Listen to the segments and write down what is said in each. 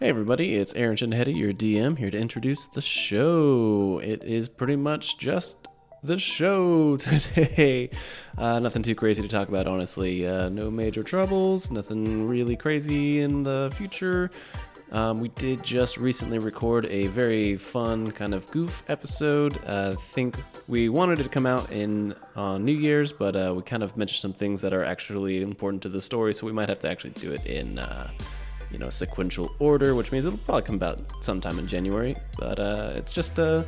Hey everybody, it's Aaron Shinheady, your DM, here to introduce the show. It is pretty much just the show today. Uh, nothing too crazy to talk about, honestly. Uh, no major troubles, nothing really crazy in the future. Um, we did just recently record a very fun kind of goof episode. Uh, I think we wanted it to come out in on New Year's, but uh, we kind of mentioned some things that are actually important to the story, so we might have to actually do it in uh, you know sequential order, which means it'll probably come out sometime in January. But uh, it's just a,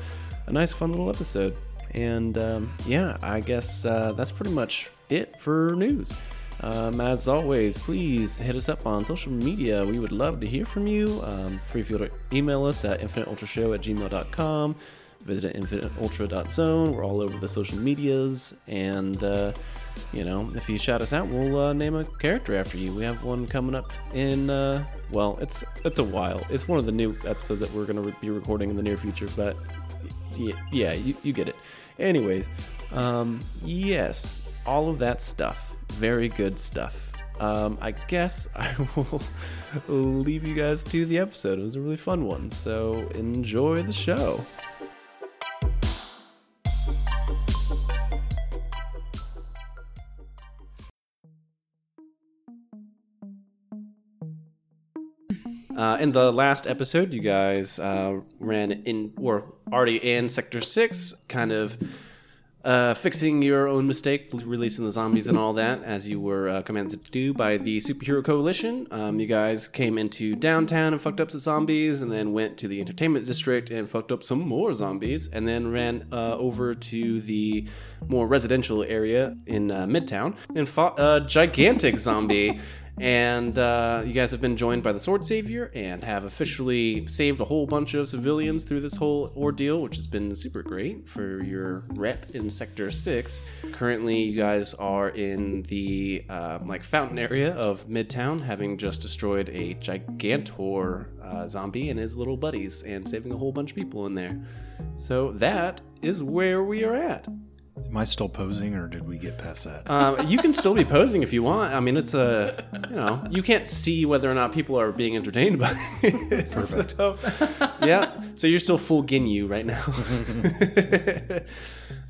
a nice, fun little episode. And um, yeah, I guess uh, that's pretty much it for news. Um, as always, please hit us up on social media. We would love to hear from you. Um, free feel to email us at infiniteultrashow at gmail.com. Visit infiniteultra.zone. We're all over the social medias. And, uh, you know, if you shout us out, we'll uh, name a character after you. We have one coming up in, uh, well, it's it's a while. It's one of the new episodes that we're going to re- be recording in the near future, but yeah, yeah you, you get it. Anyways, um, yes, all of that stuff. Very good stuff. Um, I guess I will leave you guys to the episode. It was a really fun one, so enjoy the show. Uh, in the last episode, you guys uh, ran in, or already in Sector 6, kind of uh, fixing your own mistake, releasing the zombies and all that, as you were uh, commanded to do by the Superhero Coalition. Um, you guys came into downtown and fucked up some zombies, and then went to the Entertainment District and fucked up some more zombies, and then ran uh, over to the more residential area in uh, Midtown and fought a gigantic zombie. And uh, you guys have been joined by the Sword Savior and have officially saved a whole bunch of civilians through this whole ordeal, which has been super great for your rep in Sector 6. Currently, you guys are in the uh, like fountain area of Midtown, having just destroyed a gigantor uh, zombie and his little buddies and saving a whole bunch of people in there. So that is where we are at. Am I still posing, or did we get past that? Um, you can still be posing if you want. I mean, it's a you know you can't see whether or not people are being entertained by it. Perfect. So, yeah. So you're still full Ginyu right now.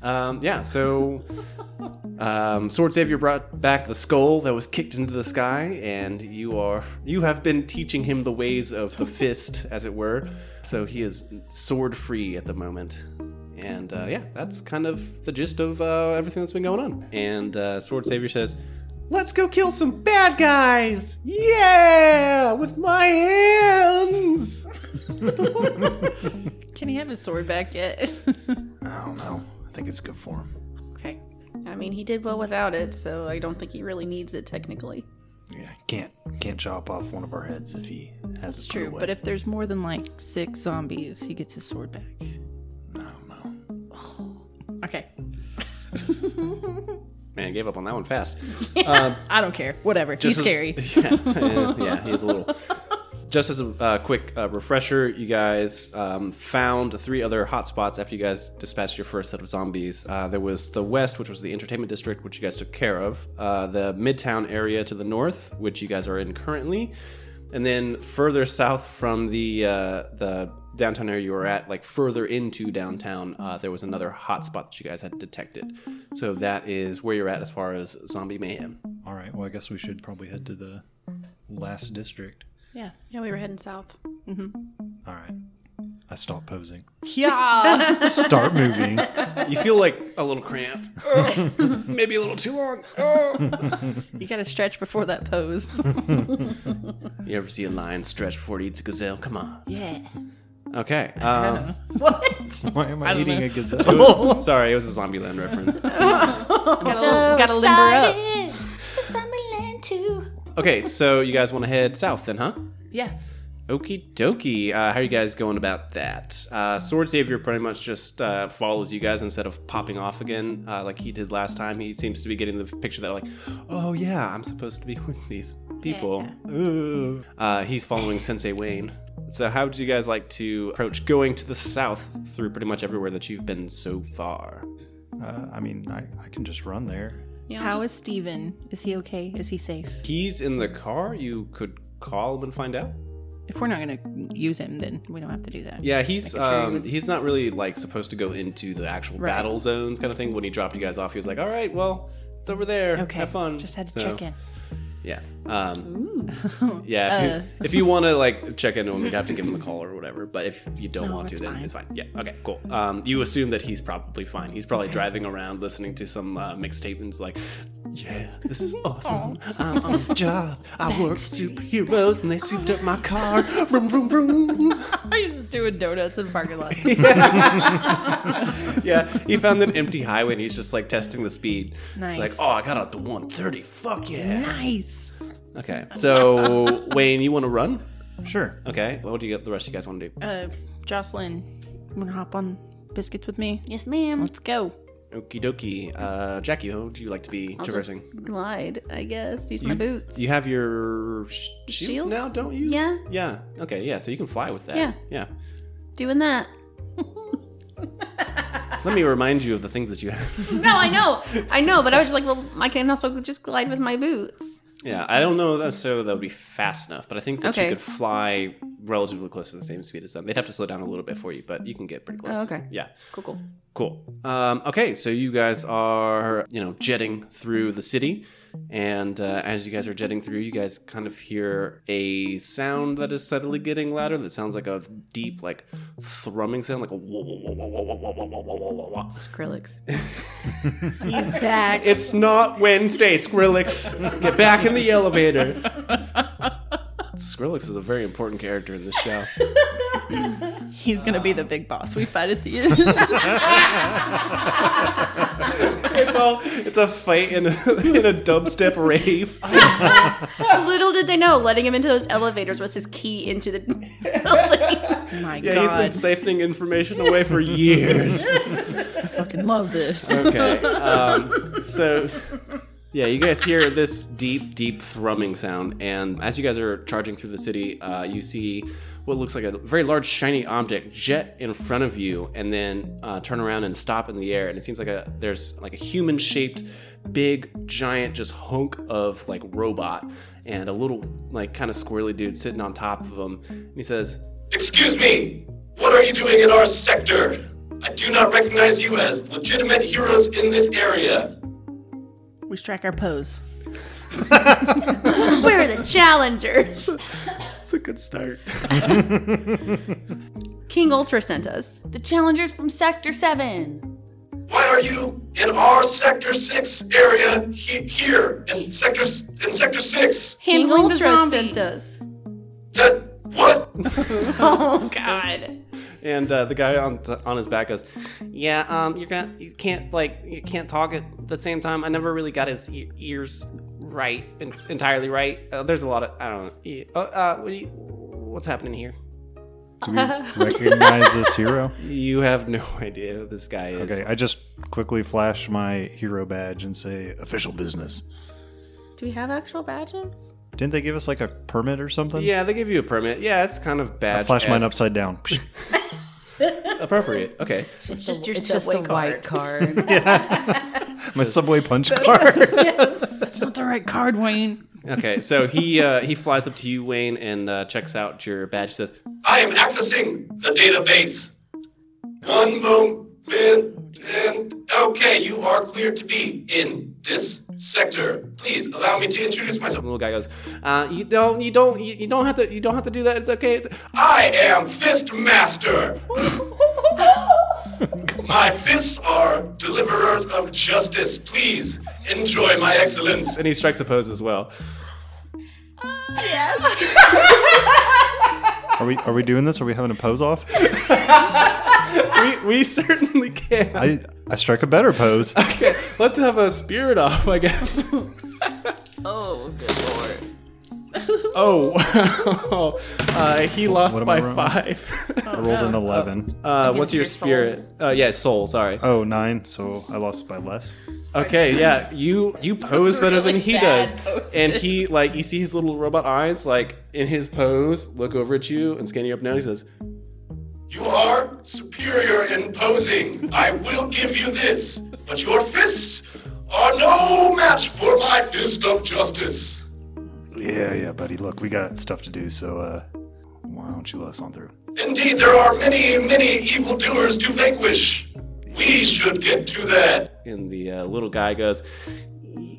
um, yeah. So um, Sword Savior brought back the skull that was kicked into the sky, and you are you have been teaching him the ways of the fist, as it were. So he is sword free at the moment. And uh, yeah, that's kind of the gist of uh, everything that's been going on. And uh, Sword Savior says, Let's go kill some bad guys! Yeah! With my hands! Can he have his sword back yet? I don't know. I think it's good for him. okay. I mean, he did well without it, so I don't think he really needs it technically. Yeah, can't can't chop off one of our heads if he has it put True, away. but if there's more than like six zombies, he gets his sword back. I don't know. Okay. Man, I gave up on that one fast. I don't care. Whatever. He's as- scary. Yeah, yeah, he's a little. Just as a uh, quick uh, refresher, you guys um, found three other hotspots after you guys dispatched your first set of zombies. Uh, there was the west, which was the entertainment district, which you guys took care of. Uh, the midtown area to the north, which you guys are in currently, and then further south from the uh, the downtown area you were at, like further into downtown, uh, there was another hotspot that you guys had detected. So that is where you're at as far as zombie mayhem. All right. Well, I guess we should probably head to the last district. Yeah. Yeah, we were heading south. All right. I stop posing. Yeah. Start moving. You feel like a little cramp. Oh, maybe a little too long. Oh. you gotta stretch before that pose. You ever see a lion stretch before it eats a gazelle? Come on. yeah. Okay. Um, What? Why am I, don't eating know. a gazelle? sorry, it was a Zombieland reference. gotta gotta limber up. Zombieland too. Okay, so you guys want to head south then, huh? Yeah. Okie dokie. Uh, how are you guys going about that? Uh, Sword Savior pretty much just uh, follows you guys instead of popping off again uh, like he did last time. He seems to be getting the picture that, like, oh yeah, I'm supposed to be with these people. Ugh. Uh, he's following Sensei Wayne. So, how would you guys like to approach going to the south through pretty much everywhere that you've been so far? Uh, I mean, I, I can just run there. Yeah, How just- is Steven? Is he okay? Is he safe? He's in the car. You could call him and find out. If we're not gonna use him, then we don't have to do that. Yeah, he's Making sure he um, was- he's not really like supposed to go into the actual Right. battle zones kind of thing. When he dropped you guys off, he was like, "All right, well, it's over there. Okay. Have fun." Just had to So, check in. Yeah. Um, yeah. If Uh. you, if you want to like check into him, you'd have to give him a call or whatever. But if you don't No, want to, then fine. it's fine. Yeah. Okay. Cool. Um, you assume that he's probably fine. He's probably driving around listening to some uh, mixtape and like, "Yeah, this is awesome. I'm on a job. I work for superheroes, and they souped up my car. Vroom vroom vroom." I was doing donuts in the parking lot. yeah, he found an empty highway and he's just like testing the speed. Nice. It's like, oh, I got out to 130. Fuck yeah. nice. Okay, so Wayne, you want to run? Sure. Okay, what do you got the rest of you guys want to do? Uh, Jocelyn, you wanna hop on biscuits with me? Yes, ma'am. Let's go. Okie dokie. Uh, Jackie, how would you like to be I'll traversing? just glide, I guess. Use my You- boots. You have your sh- shield Shield? now, don't you? Yeah. Yeah. Okay. Yeah. So you can fly with that. Yeah. Yeah. Doing that. Let me remind you of the things that you have. No, I know. I know, but I was just like, well, I can also just glide with my boots. Yeah. I don't know necessarily that would be fast enough, but I think that Okay. you could fly relatively close to the same speed as them. They'd have to slow down a little bit for you, but you can get pretty close. Oh, okay. Yeah. Cool, cool. Cool. Um, okay, so you guys are, you know, jetting through the city, and uh, as you guys are jetting through, you guys kind of hear a sound that is steadily getting louder. That sounds like a deep, like thrumming sound, like a whoa, whoa, whoa, whoa, whoa, whoa, whoa, whoa, whoa, whoa, whoa. Skrillex. He's back. It's not Wednesday, Skrillex. Get back in the elevator. Skrillex is a very important character in this show. He's gonna be the big boss. We fight at the end. It's all it's a fight in a, in a dubstep rave. Little did they know, letting him into those elevators was his key into the building. My Yeah, God, he's been siphoning information away for years. I fucking love this. Okay. Um, so, yeah, you guys hear this deep, deep thrumming sound, and as you guys are charging through the city, uh, you see what looks like a very large, shiny object jet in front of you, and then uh, turn around and stop in the air. And it seems like a there's like a human-shaped, big, giant, just hunk of like robot, and a little like kind of squirrely dude sitting on top of him. And he says, Excuse me, what are you doing in our sector? I do not recognize you as legitimate heroes in this area. We strike our pose. We're the challengers. "It's a good start." King Ultra sent us. The challengers from Sector 7. Why are you in our Sector 6 area he- here in Sector in Sector 6? King the Ultra zombies. sent us. That what? Oh, God. And uh, the guy on on his back goes, "Yeah, um, you're gonna you can't like you can't talk at the same time. I never really got his e- ears right en- entirely right. Uh, there's a lot of I don't know. E- Oh, uh, what you, what's happening here? Do we recognize this hero? You have no idea who this guy is. Okay, I just quickly flash my hero badge and say official business. Do we have actual badges? Didn't they give us like a permit or something? Yeah, they give you a permit. Yeah, it's kind of bad. Flash mine upside down. Appropriate. Okay. It's just your It's just subway a card. white card. my subway punch card. Yes. That's not the right card, Wayne. Okay. So he uh, he flies up to you, Wayne, and uh, checks out your badge. Says, I am accessing the database. One moment, and okay, you are cleared to be in this sector. Please allow me to introduce myself. the little guy goes, uh, "You don't, you don't, you, you don't have to, you don't have to do that. It's okay. It's, I am Fist Master. my fists are deliverers of justice. Please enjoy my excellence. and he strikes a pose as well. Yes. Are we are we doing this? Are we having a pose off? We, we certainly can. I I strike a better pose. Okay, let's have a spirit off, I guess. Oh, good lord. Oh, wow. Uh, he lost What am by I five. I rolled an eleven. Uh, what's your your soul. spirit? Uh, yeah, soul. Sorry. Oh, nine. So I lost by less. Okay, yeah, you you pose better than he does, poses. and he like you see his little robot eyes like in his pose look over at you and scan you up now. He says, You are superior in posing. I will give you this, but your fists are no match for my fist of justice. Yeah, yeah, buddy. Look, we got stuff to do. So uh, why don't you let us on through? Indeed, there are many, many evildoers to vanquish. We should get to that. And the uh, little guy goes,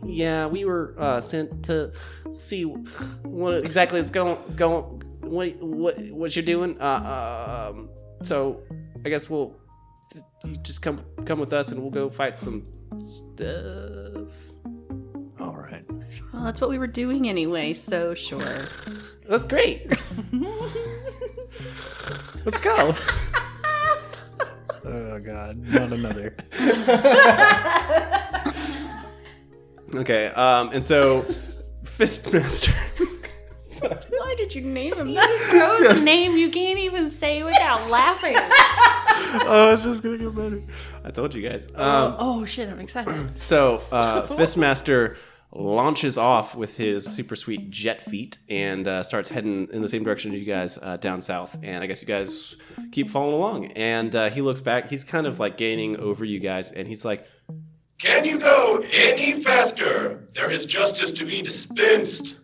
"Yeah, we were uh, sent to see what exactly is going going what what what you're doing. Uh, um, so I guess we'll you just come come with us and we'll go fight some stuff. All right. Well, that's what we were doing anyway, so sure. That's great. Let's go. Oh God, not another. Okay, um, and so Fistmaster. Why did you name him that? Gross name you can't even say without laughing. oh, it's just gonna get better. I told you guys. Um, oh shit, I'm excited. So uh, Fistmaster launches off with his super sweet jet feet and uh, starts heading in the same direction as you guys uh, down south. And I guess you guys keep following along. And uh, he looks back. He's kind of like gaining over you guys, and he's like, Can you go any faster? There is justice to be dispensed.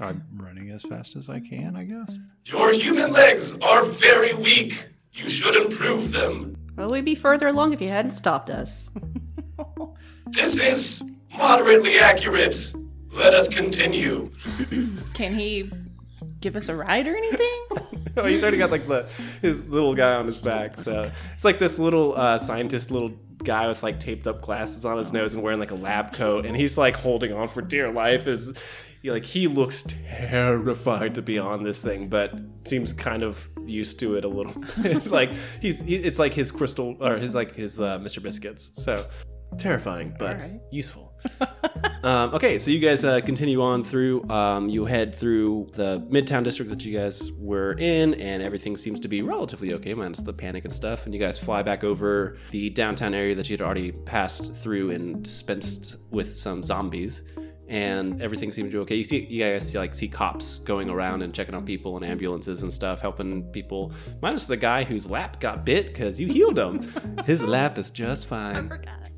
I'm running as fast as I can, I guess. Your human legs are very weak. You should improve them. Well, we'd be further along if you hadn't stopped us. This is moderately accurate. Let us continue. Can he give us a ride or anything? "Oh, he's already got like the his little guy on his back." So it's like this little uh, scientist, little guy with like taped up glasses on his nose and wearing like a lab coat, and he's like holding on for dear life. Like he looks terrified to be on this thing, but seems kind of used to it a little. bit. like he's he, it's like his crystal or his like his uh, Mr. Biscuits. So terrifying, but Alright. useful. Um, okay, so you guys uh, continue on through. Um, you head through the Midtown district that you guys were in, and everything seems to be relatively okay, minus the panic and stuff. And you guys fly back over the downtown area that you had already passed through and dispensed with some zombies. And everything seems to be okay. You see, you guys see, like see cops going around and checking on people and ambulances and stuff, helping people. Minus the guy whose lap got bit because you healed him. His lap is just fine.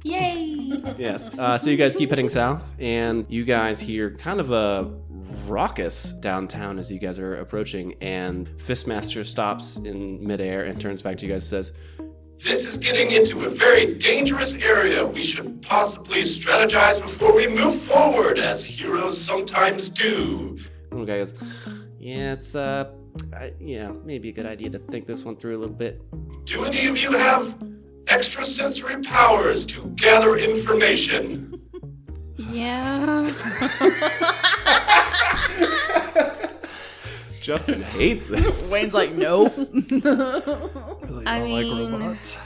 Yay! Yes. Uh, so you guys keep heading south, and you guys hear kind of a raucous downtown as you guys are approaching. And Fistmaster stops in midair and turns back to you guys and says, This is getting into a very dangerous area. We should possibly strategize before we move forward, as heroes sometimes do. "Little guy goes, yeah, it's uh, I, yeah, maybe a good idea to think this one through a little bit." Do any of you have extrasensory powers to gather information? Yeah. Justin hates this. Wayne's like, no. Really I don't mean- like robots.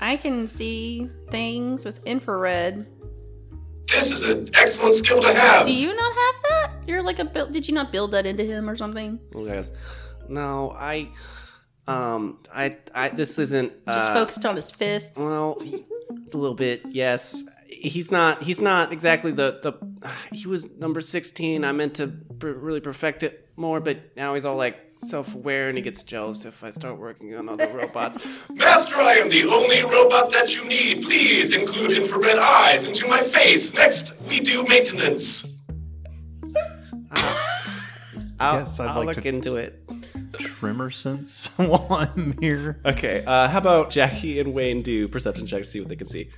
I can see things with infrared. This is an excellent skill to have. Do you not have that? You're like a build. Did you not build that into him or something? Little guy "No, I, um, I, I, this isn't Just uh, focused on his fists. Well, he- a little bit, yes. He's not. He's not exactly the the. He was number sixteen. I meant to pr- really perfect it more, but now he's all like self-aware and he gets jealous if I start working on other robots. Master, I am the only robot that you need. Please include infrared eyes into my face. Next, we do maintenance. I'll, Yes, I'd I'll like look to- into it. Tremor sense while I'm here. Okay. Uh, how about Jackie and Wayne do perception checks to see what they can see?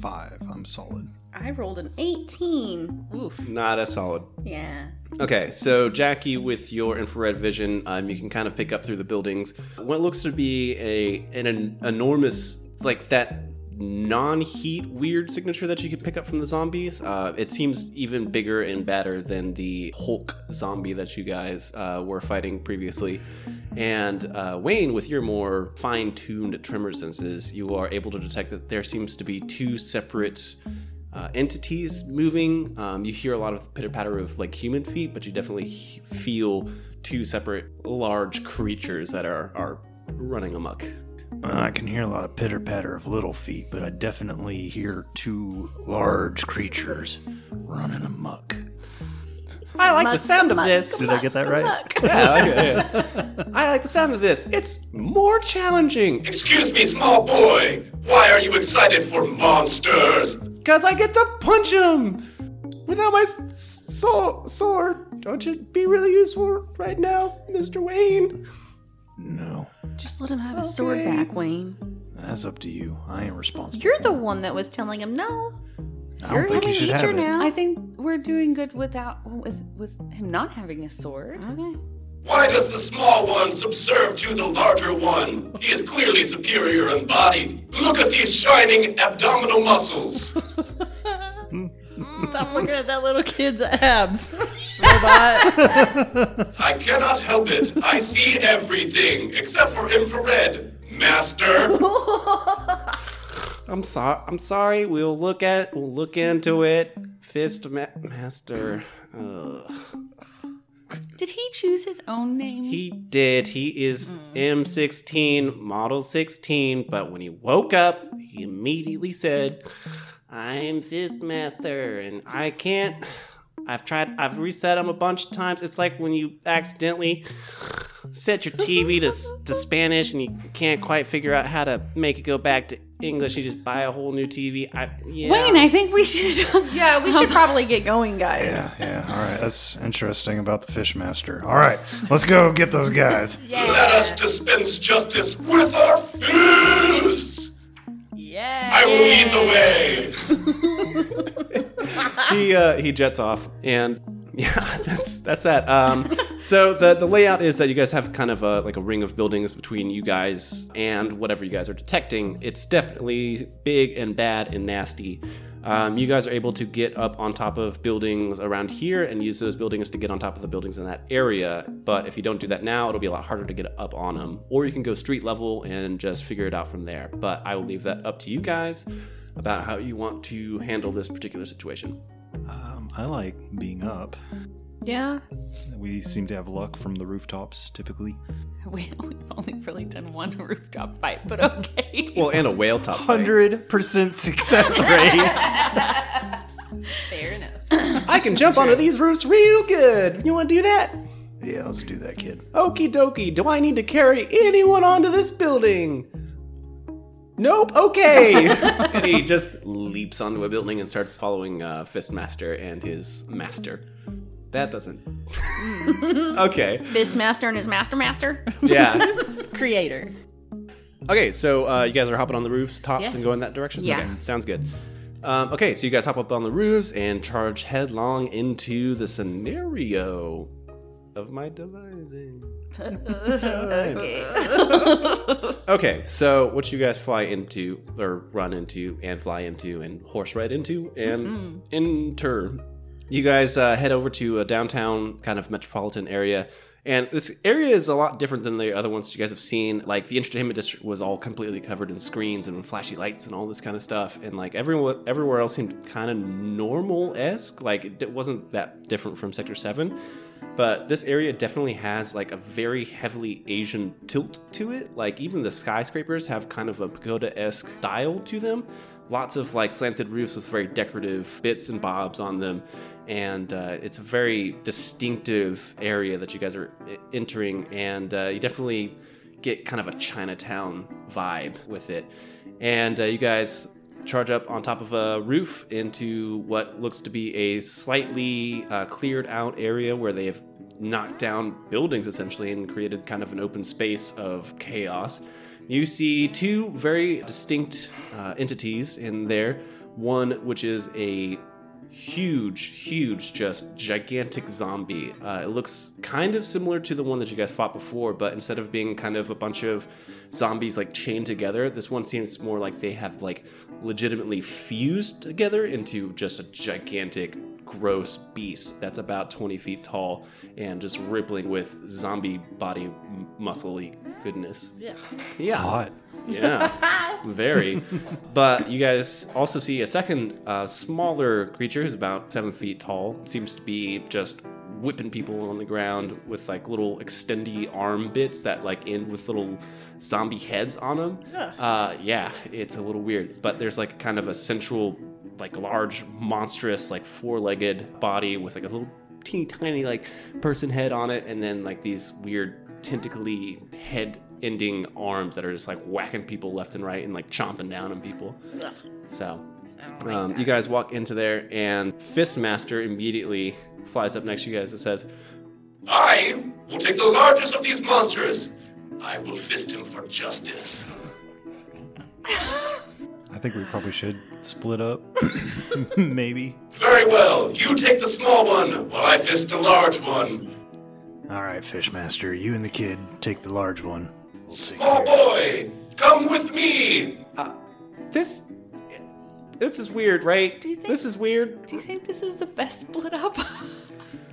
Five. I'm solid. I rolled an 18. Oof. Not as solid. Yeah. Okay, so Jackie, with your infrared vision, um, you can kind of pick up through the buildings what looks to be a an, en- enormous, like that non-heat weird signature that you can pick up from the zombies. Uh, it seems even bigger and badder than the Hulk zombie that you guys uh, were fighting previously. And uh, Wayne, with your more fine-tuned tremor senses, you are able to detect that there seems to be two separate uh, entities moving. Um, you hear a lot of pitter patter of like human feet, but you definitely he- feel two separate large creatures that are are running amok. Uh, I can hear a lot of pitter patter of little feet, but I definitely hear two large creatures running amok. I like the sound of this. Did I get that right? Yeah, I like it, yeah. I like the sound of this. It's more challenging Excuse me, small boy. Why are you excited for monsters? Because I get to punch him! without my so- sword, don't you be really useful right now, Mr. Wayne? No, Just let him have his sword Okay. back, Wayne. that's up to you. I ain't responsible. You're the one that was telling him no. I You're don't think you his should teacher have it. now. I think we're doing good without with with him not having a sword. Okay. Why does the small one subserve to the larger one? He is clearly superior in body. Look at these shining abdominal muscles. Stop looking at that little kid's abs. Robot. I cannot help it. I see everything except for infrared. Master, I'm sorry. I'm sorry. We'll look at. We'll look into it. Fist ma- master. Ugh. Did he choose his own name? He did. He is M16, model 16. But when he woke up, he immediately said, "I'm Fist Master, and I can't." I've tried. I've reset them a bunch of times. It's like when you accidentally set your TV to to Spanish and you can't quite figure out how to make it go back to English. You just buy a whole new TV. I yeah. Wayne, I think we should. Um, yeah, we should um, probably get going, guys. Yeah, yeah. All right, that's interesting about the Fishmaster. All right, let's go get those guys. let us dispense justice with our fists. Yeah. I will lead the way. he uh, he jets off, and yeah, that's that's that. Um, so the the layout is that you guys have kind of a like a ring of buildings between you guys and whatever you guys are detecting. It's definitely big and bad and nasty. Um, you guys are able to get up on top of buildings around here and use those buildings to get on top of the buildings in that area. But if you don't do that now, it'll be a lot harder to get up on them. Or you can go street level and just figure it out from there. But I will leave that up to you guys about how you want to handle this particular situation. Um, I like being up. Yeah. We seem to have luck from the rooftops typically. we, we've only really done one rooftop fight, but okay. Well, and a whale top. Hundred percent success rate. Fair enough. I can jump onto these roofs real good. You want to do that? Yeah, let's do that, kid. Okie dokie. Do I need to carry anyone onto this building? Nope. Okay. and he just leaps onto a building and starts following uh, Fistmaster and his master. That doesn't. okay. Fistmaster and his master master. Yeah. Creator. Okay, so uh, you guys are hopping on the roofs, tops, Yeah. and going that direction? Yeah. Okay, sounds good. Um, okay, so you guys hop up on the roofs and charge headlong into the scenario of my devising. okay, okay, so what you guys fly into, or run into, and fly into, and horse ride into, and enter. You guys uh, head over to a downtown kind of metropolitan area. And this area is a lot different than the other ones you guys have seen. Like the entertainment district was all completely covered in screens and flashy lights and all this kind of stuff. And like everyone, everywhere else seemed kind of normal esque. Like it wasn't that different from Sector Seven. But this area definitely has like a very heavily Asian tilt to it. Like even the skyscrapers have kind of a pagoda esque style to them. Lots of like slanted roofs with very decorative bits and bobs on them. And uh, it's a very distinctive area that you guys are e- entering. And uh, you definitely get kind of a Chinatown vibe with it. And uh, you guys charge up on top of a roof into what looks to be a slightly uh, cleared out area where they have knocked down buildings essentially and created kind of an open space of chaos. You see two very distinct uh, entities in there. One which is a huge, huge, just gigantic zombie. Uh, it looks kind of similar to the one that you guys fought before, but instead of being kind of a bunch of zombies like chained together, this one seems more like they have like legitimately fused together into just a gigantic, gross beast that's about 20 feet tall and just rippling with zombie body m- muscly goodness. Yeah. Yeah. Hot. Yeah, very. But you guys also see a second uh, smaller creature who's about seven feet tall. Seems to be just whipping people on the ground with like little extendy arm bits that like end with little zombie heads on them. Uh, yeah, it's a little weird. But there's like kind of a central, like large, monstrous, like four-legged body with like a little teeny tiny like person head on it, and then like these weird tentacly head ending arms that are just like whacking people left and right and like chomping down on people. So Um, you guys walk into there, and Fistmaster immediately flies up next to you guys and says, I will take the largest of these monsters. I will fist him for justice. I think we probably should split up. Maybe. Very well. You take the small one while I fist the large one. All right, Fishmaster, you and the kid take the large one. Small boy, come with me. Uh, "This, this is weird, right? Do you think- This is weird. Do you think this is the best split up?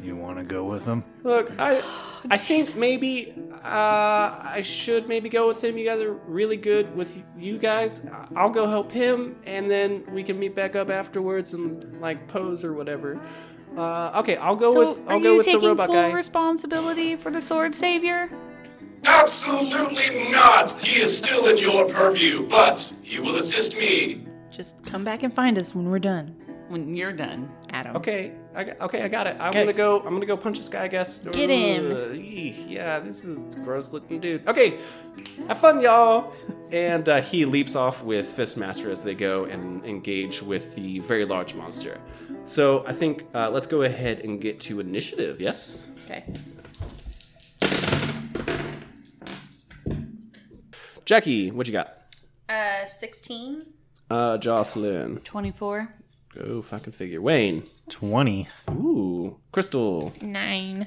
You want to go with him? Look, I, I think maybe uh, I should maybe go with him. You guys are really good with you guys. I'll go help him, and then we can meet back up afterwards and like pose or whatever. Uh, okay, I'll go so with I'll go you with the robot guy. Are you taking full responsibility for the sword savior? Absolutely not. He is still in your purview, but he will assist me. Just come back and find us when we're done, When you're done. Adam. Okay, I, got- okay, I got it. I'm Okay. gonna go. I'm gonna go punch this guy. I guess. Get him. Ugh, eek, yeah, this is a gross looking dude. Okay, have fun, y'all. And uh, he leaps off with Fistmaster as they go and engage with the very large monster. So I think uh, let's go ahead and get to initiative. Yes. Okay. Jackie, what you got? Uh, 16. Uh, Jocelyn. 24. Go fucking figure. Wayne. 20. Ooh. Crystal. Nine.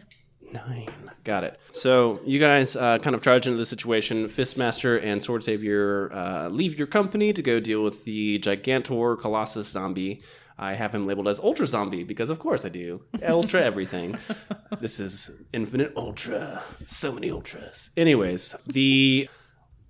Nine. Got it. So you guys uh, kind of charge into the situation. Fistmaster and Sword Savior uh, leave your company to go deal with the Gigantor Colossus zombie. I have him labeled as Ultra Zombie because, of course, I do. Ultra everything. this is Infinite Ultra. So many ultras. Anyways, the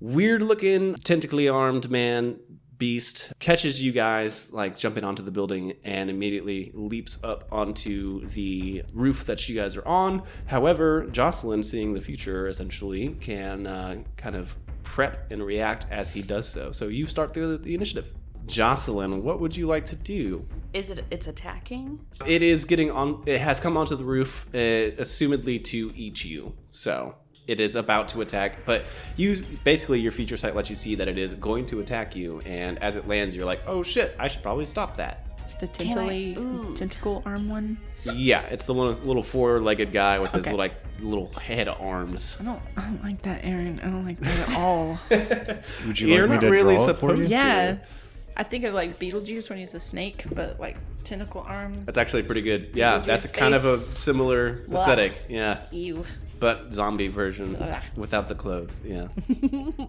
weird looking, tentacly armed man beast catches you guys like jumping onto the building and immediately leaps up onto the roof that you guys are on. However, Jocelyn, seeing the future essentially, can uh, kind of prep and react as he does so. So you start the, the initiative. Jocelyn, what would you like to do? Is it it's attacking? It is getting on. It has come onto the roof, uh, assumedly to eat you. So it is about to attack. But you basically your future sight lets you see that it is going to attack you, and as it lands, you're like, oh shit, I should probably stop that. It's the I- tentacly, tentacle arm one. Yeah, it's the little, little four-legged guy with his little, like little head of arms. I don't, I don't like that, Aaron. I don't like that at all. Would you You're like me not to really draw it for supposed yeah. I think of like Beetlejuice when he's a snake, but like tentacle arm. That's actually pretty good. Yeah, that's kind of a face. similar aesthetic. Yeah, Ew. But zombie version Ugh. without the clothes. Yeah.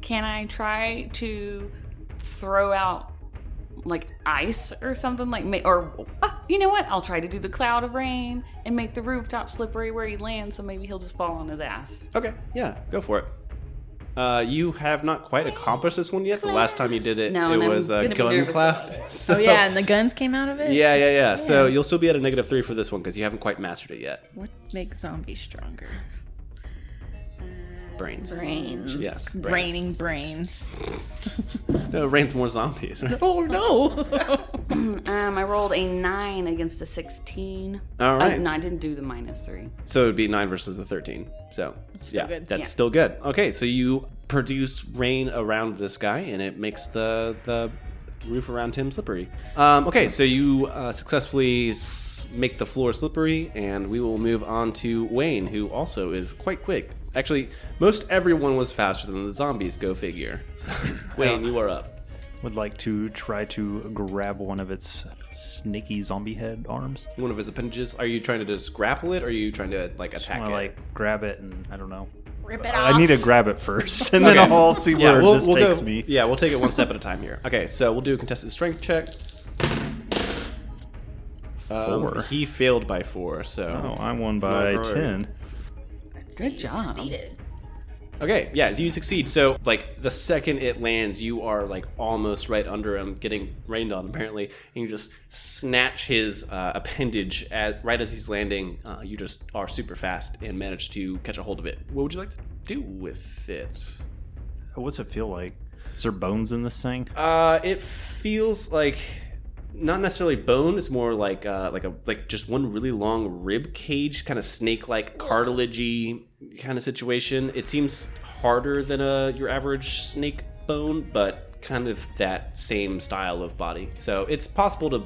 Can I try to throw out like ice or something like or ah, you know what? I'll try to do the cloud of rain and make the rooftop slippery where he lands so maybe he'll just fall on his ass. Okay, yeah, go for it. Uh, you have not quite accomplished this one yet. The last time you did it, No, it was a gun cloud. So, Oh yeah, and the guns came out of it. yeah, yeah, yeah. So you'll still be at a negative three for this one because you haven't quite mastered it yet. What makes zombies stronger? Brains. Brains. Yeah. brains. Raining brains. No, it rains more zombies. Right? Oh no! Um, I rolled a nine against a sixteen. All right. Uh, no, I didn't do the minus three. So it'd be nine versus the thirteen. So still yeah, good. that's Yeah. still good. Okay, so you produce rain around this guy, and it makes the the roof around him slippery. Um, okay, so you uh, successfully s- make the floor slippery, and we will move on to Wayne, who also is quite quick. Actually, most everyone was faster than the zombies. Go figure. So, Wayne, you are up. Would like to try to grab one of its snaky zombie head arms. One of his appendages. Are you trying to just grapple it, or are you trying to like attack it? I it? like grab it and I don't know. Rip it off. I need to grab it first, and then Okay. I'll see yeah, where we'll, this we'll takes go, me. Yeah, we'll take it one step at a time here. Okay, so we'll do a contested strength check. Um, Four. he failed by four, so. Oh, I won not by ten. Good job. Succeeded. Okay, yeah, you succeed. So, like, the second it lands, you are, like, almost right under him, getting rained on, apparently. And you just snatch his uh, appendage at, right as he's landing. Uh, you just are super fast and manage to catch a hold of it. What would you like to do with it? What's it feel like? Is there bones in this thing? Uh, it feels like not necessarily bone. It's more like uh, like a like just one really long rib cage, kind of snake like cartilagey kind of situation. It seems harder than a your average snake bone, but kind of that same style of body. So it's possible to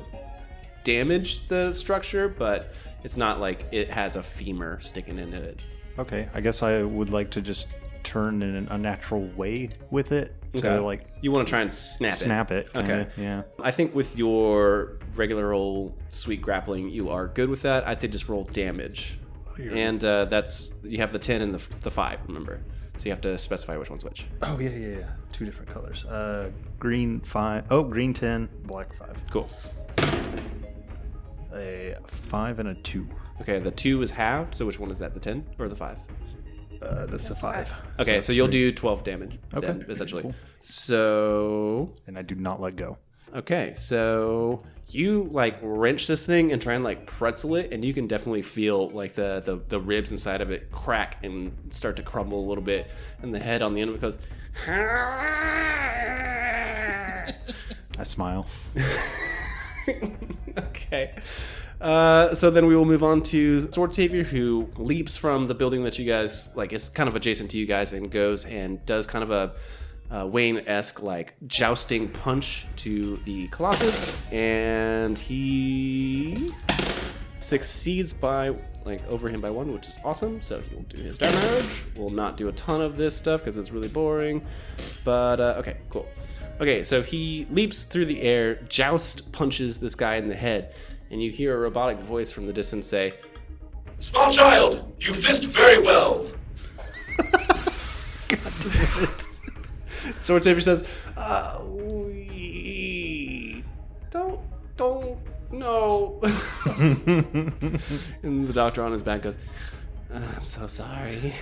damage the structure, but it's not like it has a femur sticking into it. Okay, I guess I would like to just turn in an unnatural way with it to Okay. like You want to try and snap it. snap it. kinda, Okay. Yeah. I think with your regular old sweet grappling, you are good with that. I'd say just roll damage, and uh, that's you have the ten and the, the five. Remember, so you have to specify which one's which. Oh yeah, yeah, yeah. Two different colors. Uh, green five. Oh, green ten, black five. Cool. A five and a two. Okay, the two is halved. So which one is that? The ten or the five? Uh, that's a five. Okay, so, it's you'll do twelve damage. Okay, then, essentially. cool. So And I do not let go. Okay, so you like wrench this thing and try and like pretzel it, and you can definitely feel like the, the the ribs inside of it crack and start to crumble a little bit, and the head on the end of it goes. I smile. okay. Uh, so then we will move on to Sword Savior, who leaps from the building that you guys like is kind of adjacent to you guys, and goes and does kind of a uh, Wayne-esque like jousting punch to the Colossus, and he succeeds by like over him by one, which is awesome. So he will do his damage. We'll not do a ton of this stuff because it's really boring. But uh, okay, cool. Okay, so he leaps through the air, joust punches this guy in the head, and you hear a robotic voice from the distance say, Small child, you fist very well. Sword Savior says, uh, we don't, don't, know. and the doctor on his back goes, "Uh, I'm so sorry.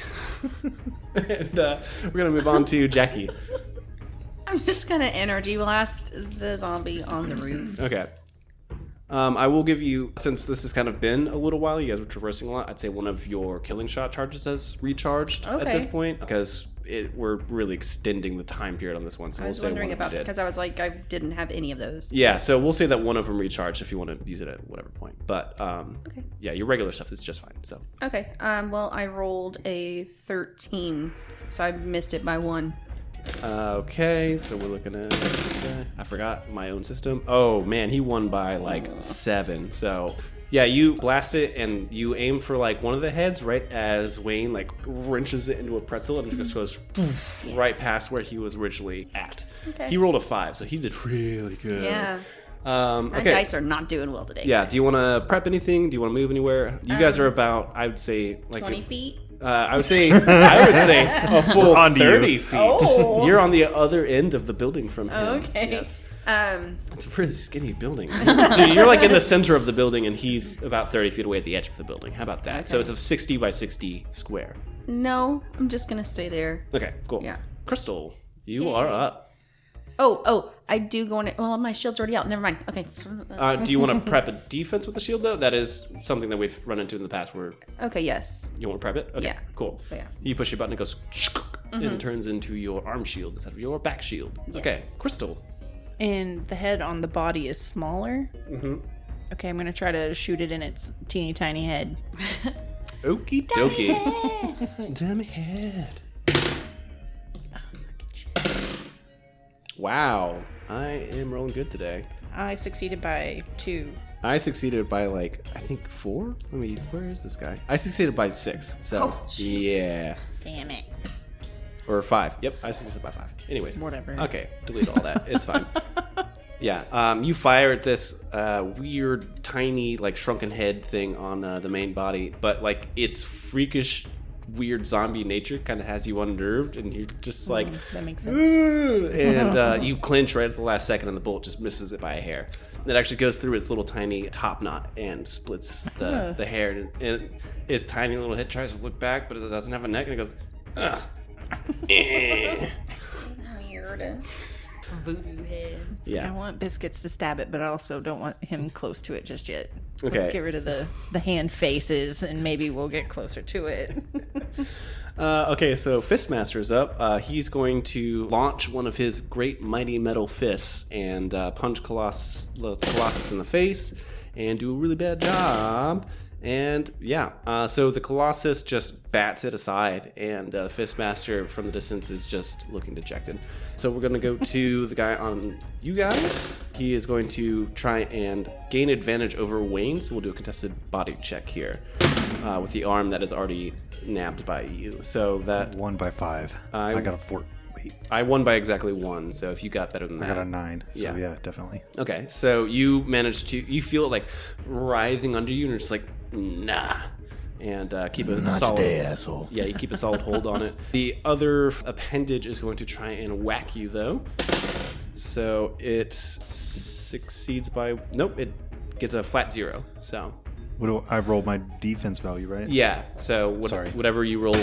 and uh, we're going to move on to Jackie. I'm just gonna energy blast the zombie on the roof. Okay. Um, I will give you, since this has kind of been a little while, you guys were traversing a lot, I'd say one of your killing shot charges has recharged at this point because it, we're really extending the time period on this one. So I we'll was say wondering one of them about because I was like I didn't have any of those. Yeah, so we'll say that one of them recharged if you want to use it at whatever point. But um, Okay. yeah, your regular stuff is just fine. So Okay. Um. Well, I rolled a 13, so I missed it by one. Uh, okay, so we're looking at. this guy. I forgot my own system. Oh man, he won by like seven. So yeah, you blast it and you aim for like one of the heads right as Wayne like wrenches it into a pretzel and it just goes poof, right past where he was originally at. Okay. He rolled a five, so he did really good. Yeah. Um, okay. dice are not doing well today. Yeah. guys. Do you want to prep anything? Do you want to move anywhere? You guys are about, I would say, like 20 feet? Uh, I would say, I would say a full Onto you. thirty feet. Oh. You're on the other end of the building from him. Okay. Yes. Um. It's a pretty skinny building. Dude, you're like in the center of the building, and he's about thirty feet away at the edge of the building. How about that? So it's a sixty by sixty square. No, I'm just gonna stay there. Okay. Cool. Yeah. Crystal, you are up. Oh, oh, I do go in. Well, my shield's already out. Never mind. Okay. Uh, do you want to prep a defense with the shield though? That is something that we've run into in the past where Okay. Yes. You want to prep it? Okay, Yeah. cool. So, yeah. You push your button, it goes and turns into your arm shield instead of your back shield. Okay, Crystal. And the head on the body is smaller. Mm-hmm. Okay, I'm gonna try to shoot it in its teeny tiny head. Okie dokie. Dummy head. Wow, I am rolling good today. I succeeded by two. I succeeded by like I think four. Let me. Where is this guy? I succeeded by six. So Oh, yeah, Damn it. or five. Yep, I succeeded by five. Anyways, Whatever. Okay, delete all that. It's fine. Yeah, um, you fire at this uh, weird, tiny, like shrunken head thing on uh, the main body, but like its freakish, weird zombie nature kind of has you unnerved, and you're just like, That makes sense. And uh, you clinch right at the last second, and the bullet just misses it by a hair. It actually goes through its little tiny top knot and splits the, the hair, and, and its tiny little head tries to look back, but it doesn't have a neck, and it goes, Ugh. Eh. Weird. Voodoo head. I yeah. want biscuits to stab it, but I also don't want him close to it just yet. Okay. Let's get rid of the the hand faces, and maybe we'll get closer to it. Uh, okay, so Fistmaster's up. Uh, he's going to launch one of his great mighty metal fists and uh, punch Colossus, Colossus in the face and do a really bad job. And yeah, uh, so the Colossus just bats it aside, and uh, Fistmaster from the distance is just looking dejected. So we're gonna go to the guy on you guys. He is going to try and gain advantage over Wayne, so we'll do a contested body check here uh, with the arm that is already nabbed by you. So that One by five. I- I, got a four. Wait, I won by exactly one. So if you got better than I got a nine. So Yeah. yeah, definitely. Okay, so you manage to you feel it like writhing under you, and you're just like nah, and uh, keep a Not solid. today, asshole. Yeah, you keep a solid hold on it. The other appendage is going to try and whack you though. So it succeeds by nope, it gets a flat zero. So What do I roll my defense value, right? yeah, so what, Sorry. whatever you roll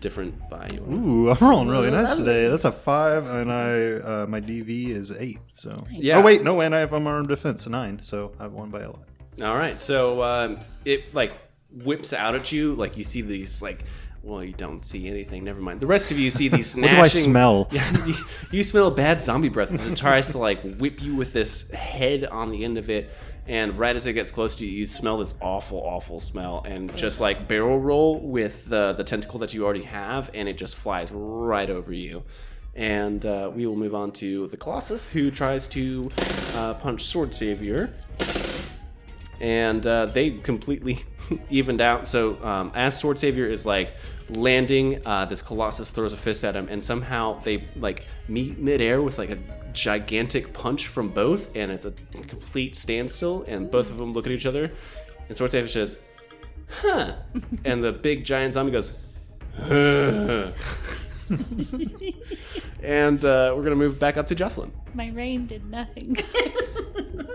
different by. You Ooh, I'm rolling really nice today. That's a five, and I uh, my DV is eight. So Yeah. Oh wait, no, and I have unarmed defense nine, so I've won by a lot. All right, so um, it like whips out at you, like you see these like. Well, you don't see anything. Never mind. The rest of you see these. What do I gnashing- smell? Yeah, you, you smell bad zombie breath as it tries to like whip you with this head on the end of it. And right as it gets close to you, you smell this awful, awful smell, and just like barrel roll with the the tentacle that you already have, and it just flies right over you. And uh, we will move on to the Colossus, who tries to uh, punch Sword Savior and uh, they completely evened out. So um, as Sword Savior is like landing, uh, this Colossus throws a fist at him, and somehow they like meet midair with like a gigantic punch from both, and it's a complete standstill. And both of them look at each other, and Sword Savior says, "Huh," and the big giant zombie goes. "Huh." and uh, we're gonna move back up to Jocelyn. My rain did nothing.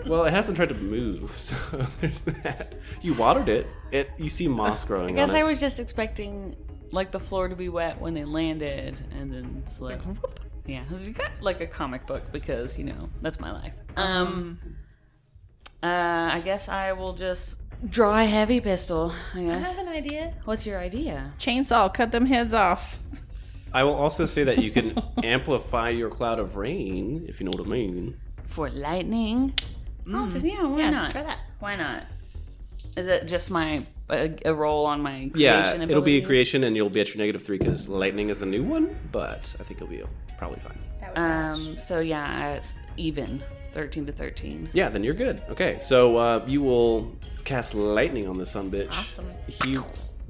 Well, it hasn't tried to move, so there's that. You watered it. It you see moss growing I guess on I it. was just expecting like the floor to be wet when they landed, and then it's like, whoop. yeah, you got like a comic book because you know that's my life. Um, uh, I guess I will just draw a heavy pistol. I guess. I have an idea. What's your idea? Chainsaw, cut them heads off. I will also say that you can amplify your cloud of rain, if you know what I mean. For lightning? Oh, just- yeah, why Yeah, not? try that. Why not? Is it just my a, a roll on my creation Yeah, it'll be a creation, and you'll be at your negative three because lightning is a new one. But I think you'll be probably fine. Um. So yeah, it's even. Thirteen to thirteen. Yeah, then you're good. Okay, so uh, you will cast lightning on the sun bitch. Awesome. He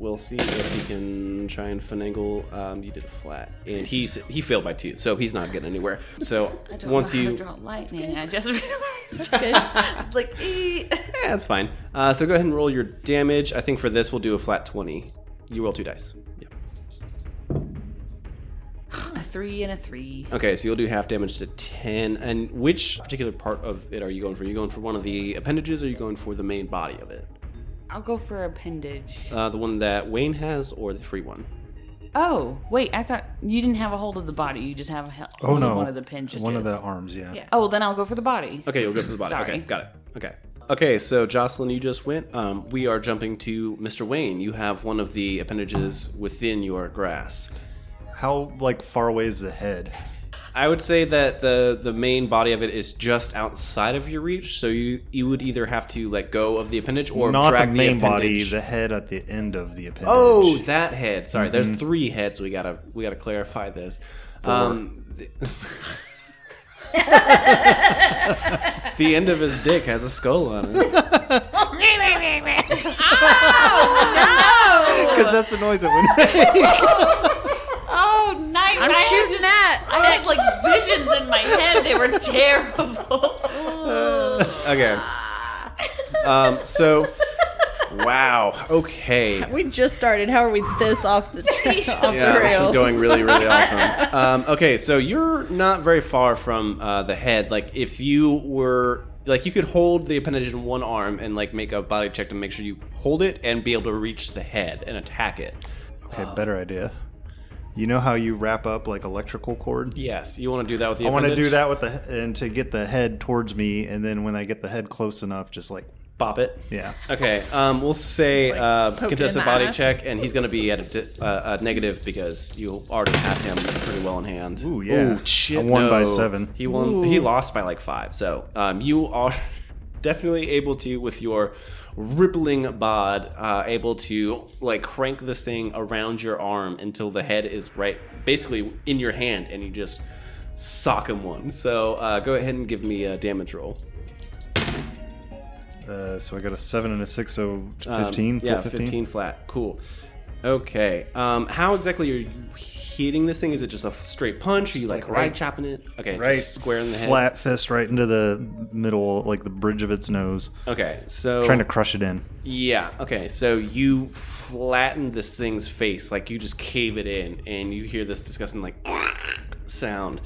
will see if he can try and finagle. Um, you did a flat, and he's he failed by two, so he's not getting anywhere. So I don't once know how you, to draw lightning. I just realized. That's good. It's like, yeah, that's fine. Uh, so go ahead and roll your damage. I think for this we'll do a flat twenty. You roll two dice. Yep. a three and a three. Okay, so you'll do half damage to ten. And which particular part of it are you going for? Are you going for one of the appendages, or are you going for the main body of it? I'll go for appendage. Uh, the one that Wayne has, or the free one? Oh, wait, I thought you didn't have a hold of the body. You just have a hold Oh no, of one of the pinches. One of the arms, yeah. Yeah. Oh, well, then I'll go for the body. Okay, you'll go for the body. Sorry. Okay, got it. Okay. Okay, so Jocelyn, you just went. Um, we are jumping to Mr. Wayne. You have one of the appendages within your grasp. How like far away is the head? I would say that the the main body of it is just outside of your reach, so you you would either have to let go of the appendage or Not the drag main body, the head at the end of the appendage. Oh, that head. Sorry, there's three heads. We gotta we gotta clarify this. Um, the, the end of his dick has a skull on it. because that's the noise it would Oh, night! I'm shooting that. I had like visions in my head. They were terrible. Okay. Um. So. Wow. Okay. We just started. How are we this off the, off the Yeah, this is going really, really awesome. Um, okay, so you're not very far from uh, the head. Like, if you were, like, you could hold the appendage in one arm and like make a body check to make sure you hold it and be able to reach the head and attack it. Okay, better idea. You know how you wrap up like electrical cord? Yes, you want to do that with the. I want to do that with the and to get the head towards me, and then when I get the head close enough, just like Bop it. yeah. Okay, um, we'll say uh, poke contested body eye. check, and he's going to be at a, di- uh, a negative because you already have him pretty well in hand. Ooh, yeah. Ooh, shit, I won by seven. He won. He lost by like five. So um, you are definitely able to, with your rippling bod, uh, able to like crank this thing around your arm until the head is right, basically in your hand, and you just sock him one. So uh, go ahead and give me a damage roll. Uh, so I got a seven and a six, so Um, 15. full yeah, 15? flat. Cool. Okay. Um, how exactly are you hitting this thing? Is it just a straight punch? Are you like, right chopping it? Okay, Right, square in the head. Flat fist right into the middle, like the bridge of its nose. Okay, so Trying to crush it in. Yeah. Okay. So you flatten this thing's face, like you just cave it in, and you hear this disgusting like sound,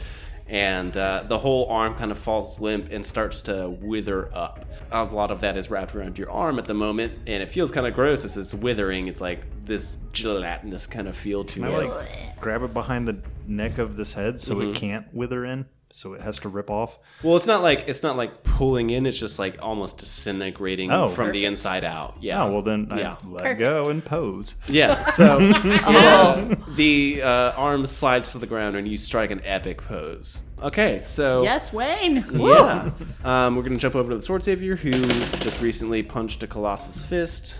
and uh, the whole arm kind of falls limp and starts to wither up. A lot of that is wrapped around your arm at the moment, and it feels kind of gross as it's withering. It's like this gelatinous kind of feel to Can I like grab it behind the neck of this head so Mm-hmm. it can't wither in? So it has to rip off. Well, it's not like it's not like pulling in. It's just like almost disintegrating Oh. from the inside out. Yeah. Oh well, then Yeah. I let go and pose. Yeah. So yeah, the uh, arm slides to the ground and you strike an epic pose. Okay, so Yes, Wayne. yeah, um, we're gonna jump over to the sword savior who just recently punched a colossus fist,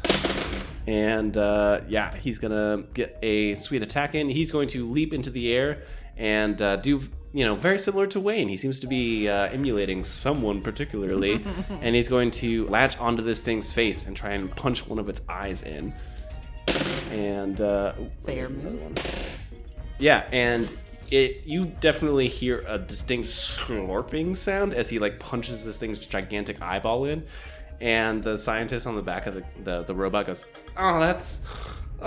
and uh, yeah, he's gonna get a sweet attack in. He's going to leap into the air and uh, do you know very similar to Wayne. He seems to be uh, emulating someone particularly, and he's going to latch onto this thing's face and try and punch one of its eyes in. And uh, Fair move. yeah, and it you definitely hear a distinct slurping sound as he like punches this thing's gigantic eyeball in, and the scientist on the back of the the, the robot goes, "Oh, that's."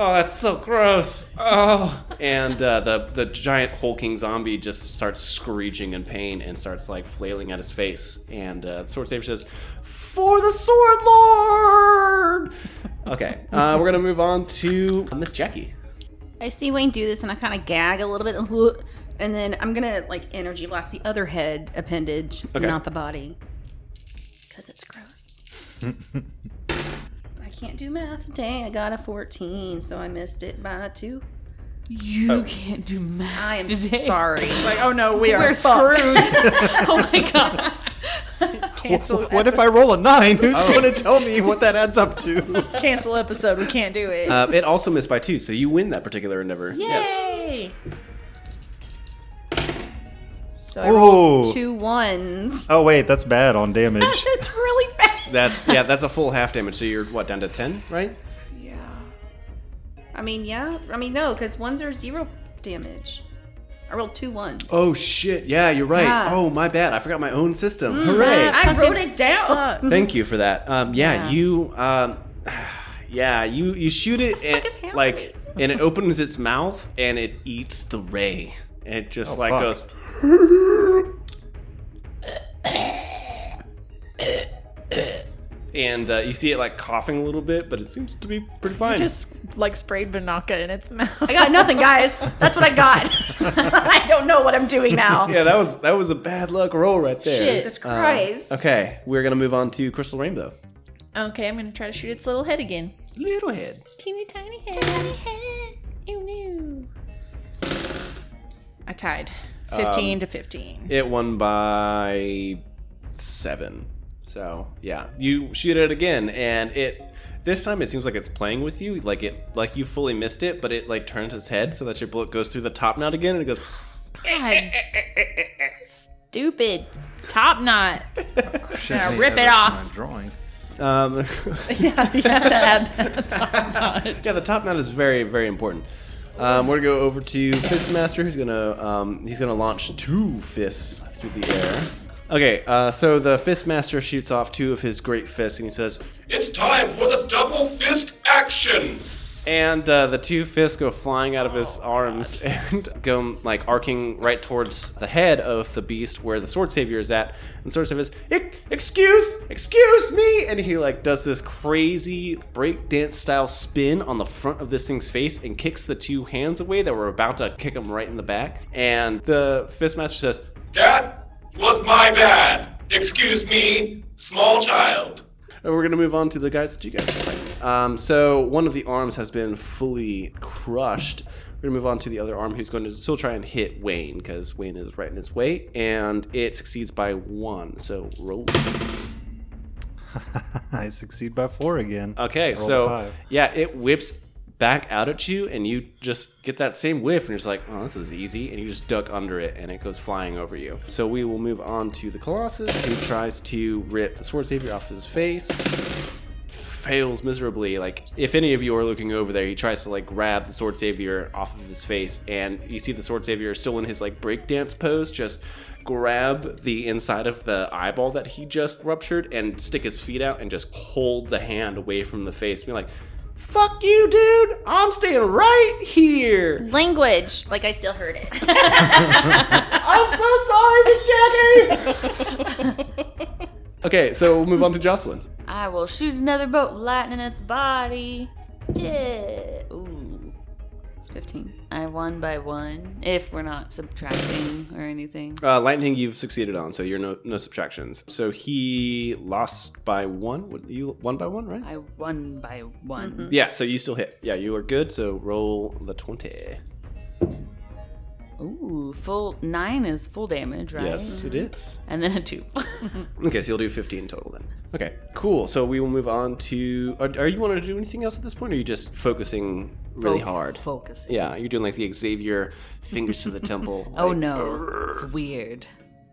Oh, that's so gross! Oh, and uh, the the giant hulking zombie just starts screeching in pain and starts like flailing at his face. And uh, the sword savior says, "For the sword lord!" Okay, uh, we're gonna move on to Miss Jackie. I see Wayne do this and I kind of gag a little bit. And then I'm going to like energy blast the other head appendage, Okay. not the body. Because it's gross. I can't do math today. I got a 14, so I missed it by two. You can't do math. I am today. sorry. It's like, oh no, we are We're screwed. oh my god. Cancel, What if I roll a nine? Who's Oh. going to tell me what that adds up to? cancel episode? We can't do it. Uh, it also missed by two, so you win that particular endeavor. Yes. Yay! So I rolled Oh. two ones. Oh wait, that's bad on damage. that's really bad. That's yeah, that's a full half damage. So you're what down to ten, right? Yeah. I mean, yeah. I mean, no, because ones are zero damage. I rolled two ones. Oh shit! Yeah, you're right. Yeah. Oh my bad. I forgot my own system. Hooray! I wrote it down. Sucks. Thank you for that. Um, yeah, Yeah. you um, yeah you you shoot it and like and it opens its mouth and it eats the ray. It just like fuck. goes. And uh, you see it like coughing a little bit, but it seems to be pretty fine. I just like sprayed Banaka in its mouth. I got nothing, guys. That's what I got. So I don't know what I'm doing now. yeah, that was that was a bad luck roll right there. Jesus Christ. Okay, we're gonna move on to Crystal Rainbow. Okay, I'm gonna try to shoot its little head again. Little head. Teeny tiny head. Tiny head. Ew, no. I tied. 15 to 15. It won by seven. So yeah, you shoot it again, and it this time it seems like it's playing with you, like it like you fully missed it, but it like turns its head so that your bullet goes through the top knot again, and it goes. God. Stupid. Top knot. Shit, Now rip that's it off. My drawing. Um, yeah, you have to add that. yeah, the top knot is very very important. Um, we're gonna go over to Fistmaster, who's gonna um, he's gonna launch two fists through the air. Okay, uh, so the Fistmaster shoots off two of his great fists, and he says, It's time for the double fist action. And uh, the two fists go flying out of his arms and go like arcing right towards the head of the beast where the sword savior is at. And sword savior is, "Ex- excuse, excuse me, and he like does this crazy breakdance style spin on the front of this thing's face and kicks the two hands away that were about to kick him right in the back. And the fistmaster says, That was my bad. Excuse me, small child. And we're gonna move on to the guys that you guys are fighting. Um, so one of the arms has been fully crushed. We're gonna move on to the other arm, who's going to still try and hit Wayne because Wayne is right in his way, and it succeeds by one. So roll. I succeed by four again. Okay, Roll so five. yeah, it whips back out at you, and you just get that same whiff, and you're just like, "Oh, this is easy," and you just duck under it, and it goes flying over you. So we will move on to the Colossus, who tries to rip the Sword Savior off his face. Fails miserably. Like, if any of you are looking over there, he tries to like grab the Sword Savior off of his face, and you see the Sword Savior still in his like breakdance pose, just grab the inside of the eyeball that he just ruptured and stick his feet out and just hold the hand away from the face. Be like, "Fuck you, dude! I'm staying right here." Language. Like I still heard it. I'm so sorry, Miss Jackie. okay, so we'll move on to Jocelyn. I will shoot another bolt of lightning at the body. Yeah. Ooh. It's 15. I won by one, if we're not subtracting or anything. Uh, lightning, you've succeeded on, so you're no no subtractions. So he lost by one. What- You won by one, right? I won by one. Yeah. So you still hit. Yeah, you are good. So roll the twenty. Ooh, full nine is full damage, right? Yes, it mm-hmm. is. And then a two. Okay, so you'll do 15 total then. Okay, cool. So we will move on to. Are, are you wanting to do anything else at this point, or are you just focusing really hard? Focus. Yeah, you're doing like the Xavier fingers to the temple. Oh like- no, it's weird.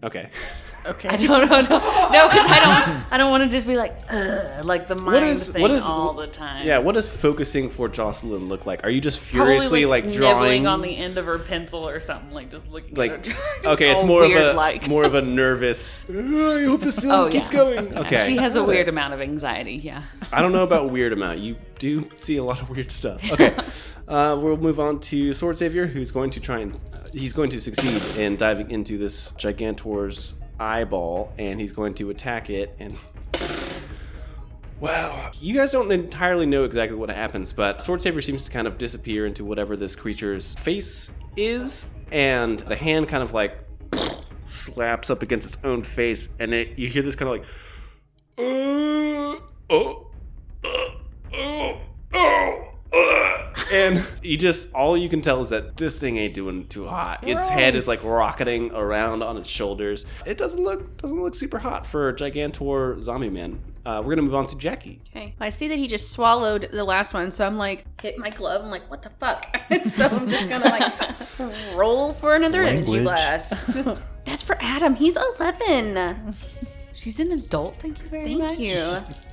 Okay. I don't know. No, no, because I don't. I don't want to just be like, Ugh, like the mind is- thing what is- all the time. Yeah, what does focusing for Jocelyn look like? Are you just furiously like, drawing nibbling on the end of her pencil or something, like just looking like at her. okay, it's All more of a like. more of a nervous. "Ugh, I hope this Oh, keeps yeah. going. Okay, She has a weird amount of anxiety. Yeah. I don't know about weird amount. You do see a lot of weird stuff. Okay, uh, we'll move on to Sword Savior, who's going to try and he's going to succeed in diving into this Gigantor's eyeball, and he's going to attack it. And wow, you guys don't entirely know exactly what happens, but Sword Savior seems to kind of disappear into whatever this creature's face is, and the hand kind of like slaps up against its own face, and it you hear this kind of like. Uh, oh, uh, oh, oh, uh. And you just all you can tell is that this thing ain't doing too hot. Its head is like rocketing around on its shoulders. It doesn't look doesn't look super hot for Gigantor Zombie Man. Uh, we're gonna move on to Jackie. Okay. I see that he just swallowed the last one, so I'm like, hit my glove. I'm like, what the fuck? so I'm just gonna like roll for another energy blast. That's for Adam. He's 11. She's an adult. Thank you very Thank much. Thank you.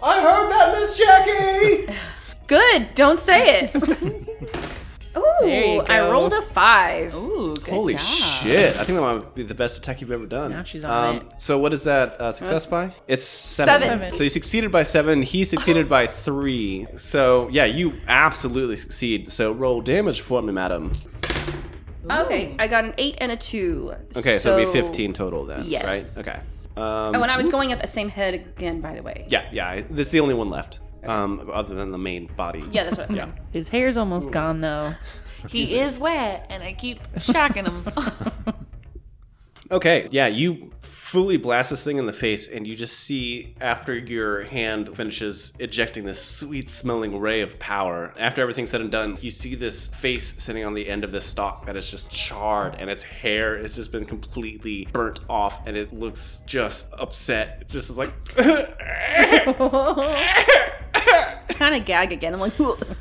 I heard that, Miss Jackie. Good. Don't say it. Ooh, I rolled a five. Ooh, good Holy job. shit! I think that might be the best attack you've ever done. Now she's on it. So what is that uh, success by? It's seven. Seven. So you succeeded by seven. He succeeded by three. So yeah, you absolutely succeed. So roll damage for me, madam. Okay, I got an eight and a two. Okay, so, it'll be fifteen total then, Yes. right? Okay. Um, Oh, and I was going at the same head again, by the way. yeah, yeah. This is the only one left, um, other than the main body. Yeah, that's what. Yeah. His hair's almost gone though. He is wet, and I keep shocking him. Okay, yeah, you fully blast this thing in the face, and you just see after your hand finishes ejecting this sweet smelling ray of power. After everything's said and done, you see this face sitting on the end of this stalk that is just charred, and its hair has just been completely burnt off, and it looks just upset. It just is like. I kind of gag again. I'm like,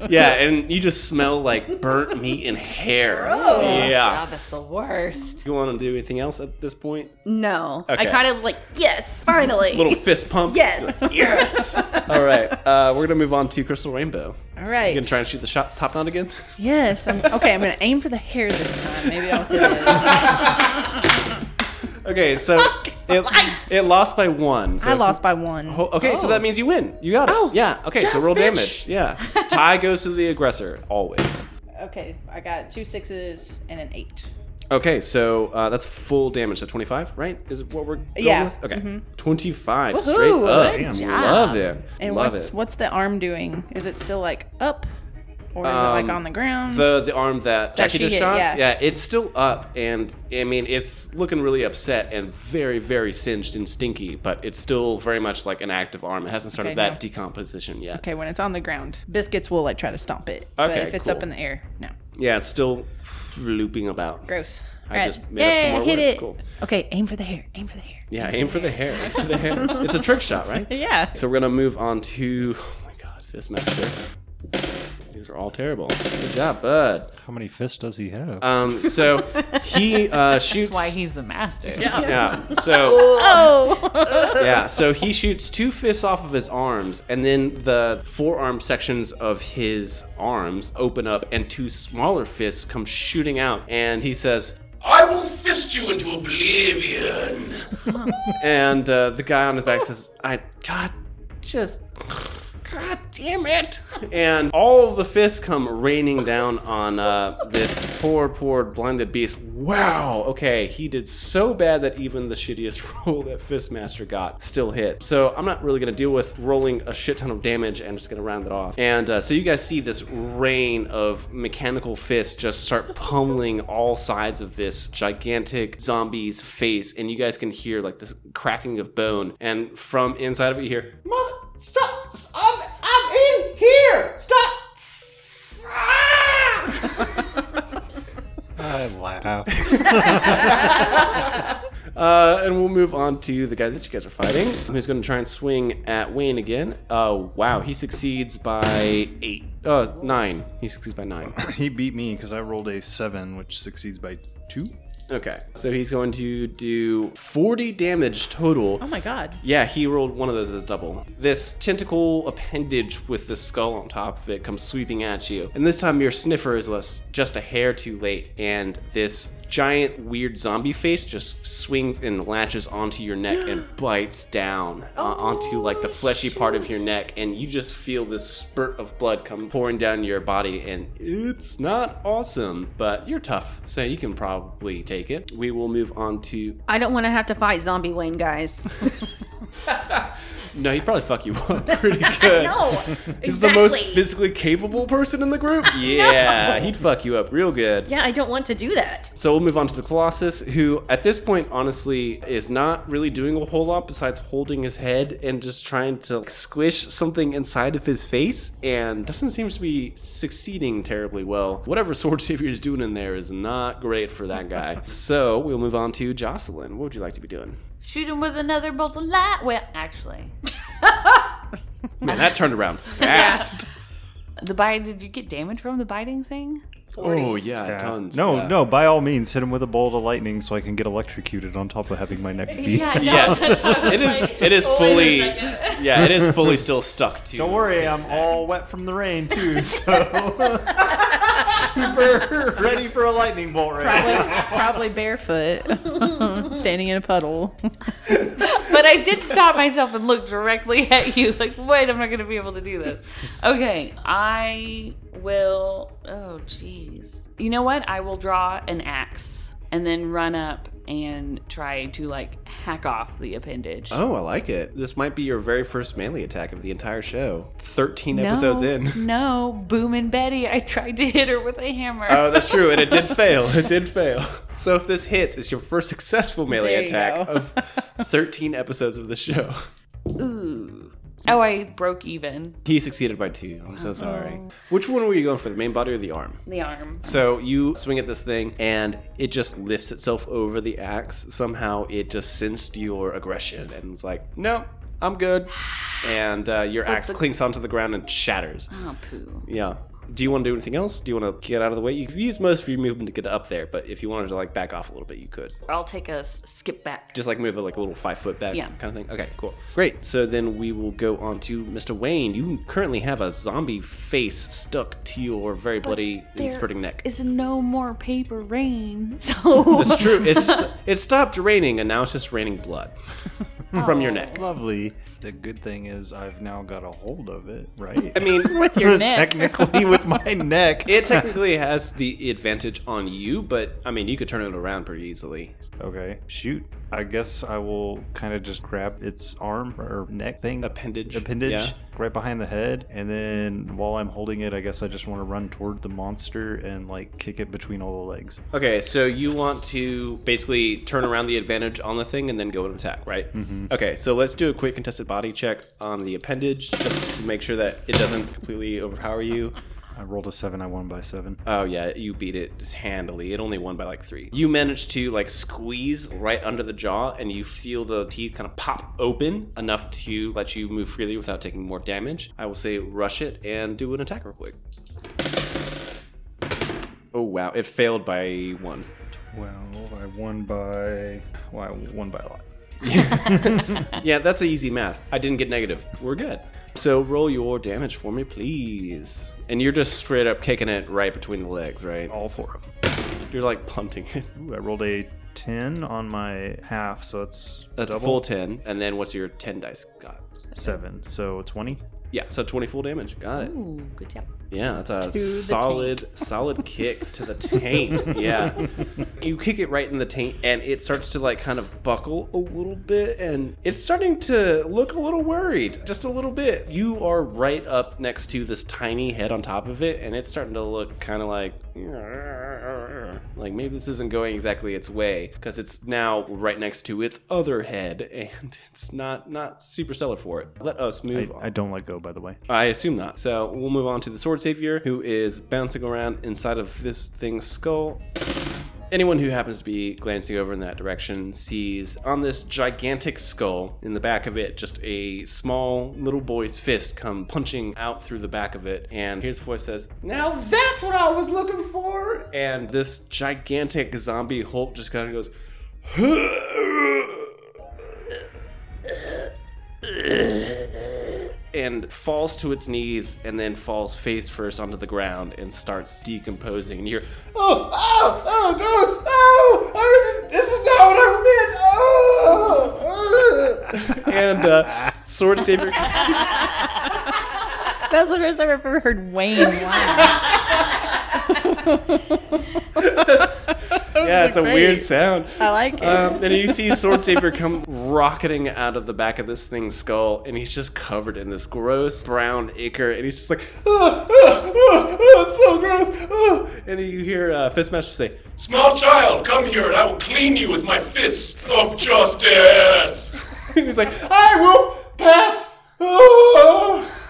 yeah, and you just smell like burnt meat and hair. Yeah. God, that's the worst. You want to do anything else at this point? no. I kind of like, yes, finally. Little fist pump. yes. Yes. All right. Uh, we're gonna move on to Crystal Rainbow. All right. You gonna try and shoot the shot top knot again? Yes. I'm, okay, I'm gonna aim for the hair this time. Maybe I'll hit it. Okay, so it, it lost by one. So I if- lost by one. Ho- Okay, so that means you win. You got it. Oh, yeah. Okay, so yes, roll bitch. damage. Yeah. Tie goes to the aggressor always. Okay, I got two sixes and an eight. Okay, so uh, that's full damage. So twenty-five, right? Is it what we're going Yeah. with? Okay, twenty-five Woohoo, straight up. good job. Love it. And Love what's it. what's the arm doing? Is it still like up, or is it like Um, on the ground? The the arm that That Jackie just hit, shot, yeah. it's still up, and I mean it's looking really upset and very very singed and stinky, but it's still very much like an active arm. It hasn't started Okay, that no. decomposition yet. okay, when it's on the ground, biscuits will like try to stomp it. but Okay, if it's cool. up in the air, no. Yeah, it's still looping about. Gross. I Alright. just made up some more hit words. it. Cool. Okay, aim for the hair. Aim for the hair. Yeah, aim for the hair. Aim for the hair. It's a trick shot, right? Yeah. So we're gonna move on to. Oh my god, Fistmaster. These are all terrible. Good job, bud. How many fists does he have? Um, so he uh, shoots. Why he's the master. Yeah. So. Oh. yeah. So he shoots two fists off of his arms, and then the forearm sections of his arms open up, and two smaller fists come shooting out. And he says, I will fist you into oblivion. and uh, the guy on his back says, "I God, just." God damn it! And all the fists come raining down on uh, this poor, poor blinded beast. Wow. Okay, he did so bad that even the shittiest roll that Fistmaster got still hit. So I'm not really gonna deal with rolling a shit ton of damage and just gonna round it off. And uh, so you guys see this rain of mechanical fists just start pummeling all sides of this gigantic zombie's face, and you guys can hear like this cracking of bone. And from inside of it, you hear, "Mother, stop! I'm, I'm in here! Stop!" I laugh. Uh, and we'll move on to the guy that you guys are fighting, who's going to try and swing at Wayne again. Uh, wow, he succeeds by eight. Uh, nine. He succeeds by nine. he beat me because I rolled a seven, which succeeds by two. Okay, so he's going to do 40 damage total. Oh my god. Yeah, he rolled one of those as a double. This tentacle appendage with the skull on top of it comes sweeping at you. And this time your sniffer is less, just a hair too late, and this giant weird zombie face just swings and latches onto your neck and bites down uh, onto like the fleshy part of your neck and you just feel this spurt of blood come pouring down your body and it's not awesome but you're tough so you can probably take it we will move on to I don't want to have to fight Zombie Wayne, guys. No, he'd probably fuck you up pretty good. no, He's the most physically capable person in the group. Yeah, he'd fuck you up real good. Yeah, I don't want to do that. So we'll move on to the Colossus, who at this point, honestly, is not really doing a whole lot besides holding his head and just trying to like, squish something inside of his face, and doesn't seem to be succeeding terribly well. Whatever Sword Savior is doing in there is not great for that guy. So we'll move on to Jocelyn. What would you like to be doing? Shoot him with another bolt of light. Well, actually, Man, that turned around fast. the bite. Did you get damage from the biting thing? Oh yeah, tons. No, yeah. no. By all means, hit him with a bolt of lightning so I can get electrocuted on top of having my neck beat. Yeah, it is. It is oh, fully. Yeah, it is fully still stuck to. You. Don't worry, I'm all wet from the rain too, so super ready for a lightning bolt right now. Probably, probably barefoot, standing in a puddle. But I did stop myself and look directly at you, like, wait, I'm not going to be able to do this. Okay, I will. Oh, jeez. You know what? I will draw an axe and then run up and try to, like, hack off the appendage. Oh, I like it. This might be your very first melee attack of the entire show. Thirteen no, episodes in. No, Boom and Betty. I tried to hit her with a hammer. Oh, that's true, and it did fail. It did fail. So if this hits, it's your first successful melee attack go. of thirteen episodes of the show. Ooh. Oh, I broke even. He succeeded by two. I'm so sorry. Which one were you going for, the main body or the arm? The arm. So you swing at this thing, and it just lifts itself over the axe. Somehow it just sensed your aggression and was like, "No, I'm good." And uh, your axe clinks onto the ground and shatters. Oh, poo. Yeah. Do you want to do anything else? Do you want to get out of the way? You've used most of your movement to get up there, but if you wanted to like back off a little bit, you could. I'll take a s- skip back. Just like move it like a little five foot back Yeah. kind of thing. Okay, cool. Great. So then we will go on to Mr. Wayne. You currently have a zombie face stuck to your very bloody and There spurting neck. Is no more paper rain. So It's true. It's it stopped raining and now it's just raining blood from your neck. Lovely. The good thing is I've now got a hold of it, right? I mean, With your neck. Technically, with my neck. it technically has the advantage on you, but I mean, you could turn it around pretty easily. Okay, shoot. I guess I will kind of just grab its arm or neck thing. Appendage. Appendage. Yeah. Right behind the head. And then while I'm holding it, I guess I just want to run toward the monster and like kick it between all the legs. Okay, so you want to basically turn around the advantage on the thing and then go and attack, right? Mm-hmm. Okay, so let's do a quick contested body check on the appendage just to make sure that it doesn't completely overpower you. I rolled a seven. I won by seven. Oh yeah, you beat it just handily. It only won by like three. You managed to like squeeze right under the jaw, and you feel the teeth kind of pop open enough to let you move freely without taking more damage. I will say rush it and do an attack real quick. Oh wow, it failed by one. Well, I won by. Well, I won by a lot. Yeah, that's easy math. I didn't get negative. We're good. So roll your damage for me, please. And you're just straight up kicking it right between the legs, right? All four of them. You're like punting it. Ooh, I rolled a ten on my half, so it's That's double a full 10. And then what's your 10 dice got? seven. So twenty. Yeah, so 20 full damage. Got it. Ooh, good job. Yeah, that's a solid, solid kick to the taint. Yeah, you kick it right in the taint, and it starts to like kind of buckle a little bit, and it's starting to look a little worried, just a little bit. You are right up next to this tiny head on top of it, and it's starting to look kind of like, like maybe this isn't going exactly its way because it's now right next to its other head, and it's not not super stellar for it. Let us I, move on. I don't let go, by the way. I assume not. So we'll move on to the savior, who is bouncing around inside of this thing's skull. Anyone who happens to be glancing over in that direction sees on this gigantic skull, in the back of it, just a small little boy's fist come punching out through the back of it. And here's a voice says, Now that's what I was looking for! And this gigantic zombie Hulk just kind of goes, and falls to its knees and then falls face first onto the ground and starts decomposing. And you hear, oh, oh, oh, gross, oh, I, this is not what I meant, oh, oh." and uh, Sword Savior, That's the first time I've ever heard Wayne laugh. yeah, it's a weird sound. I like it. Um, and you see Sword Savior come rocketing out of the back of this thing's skull, and he's just covered in this gross brown ichor, and he's just like, oh, oh, oh, oh, it's so gross. Oh. And you hear uh, Fistmaster say, Small child, come here and I will clean you with my fist of justice. he's like, I will pass. Oh.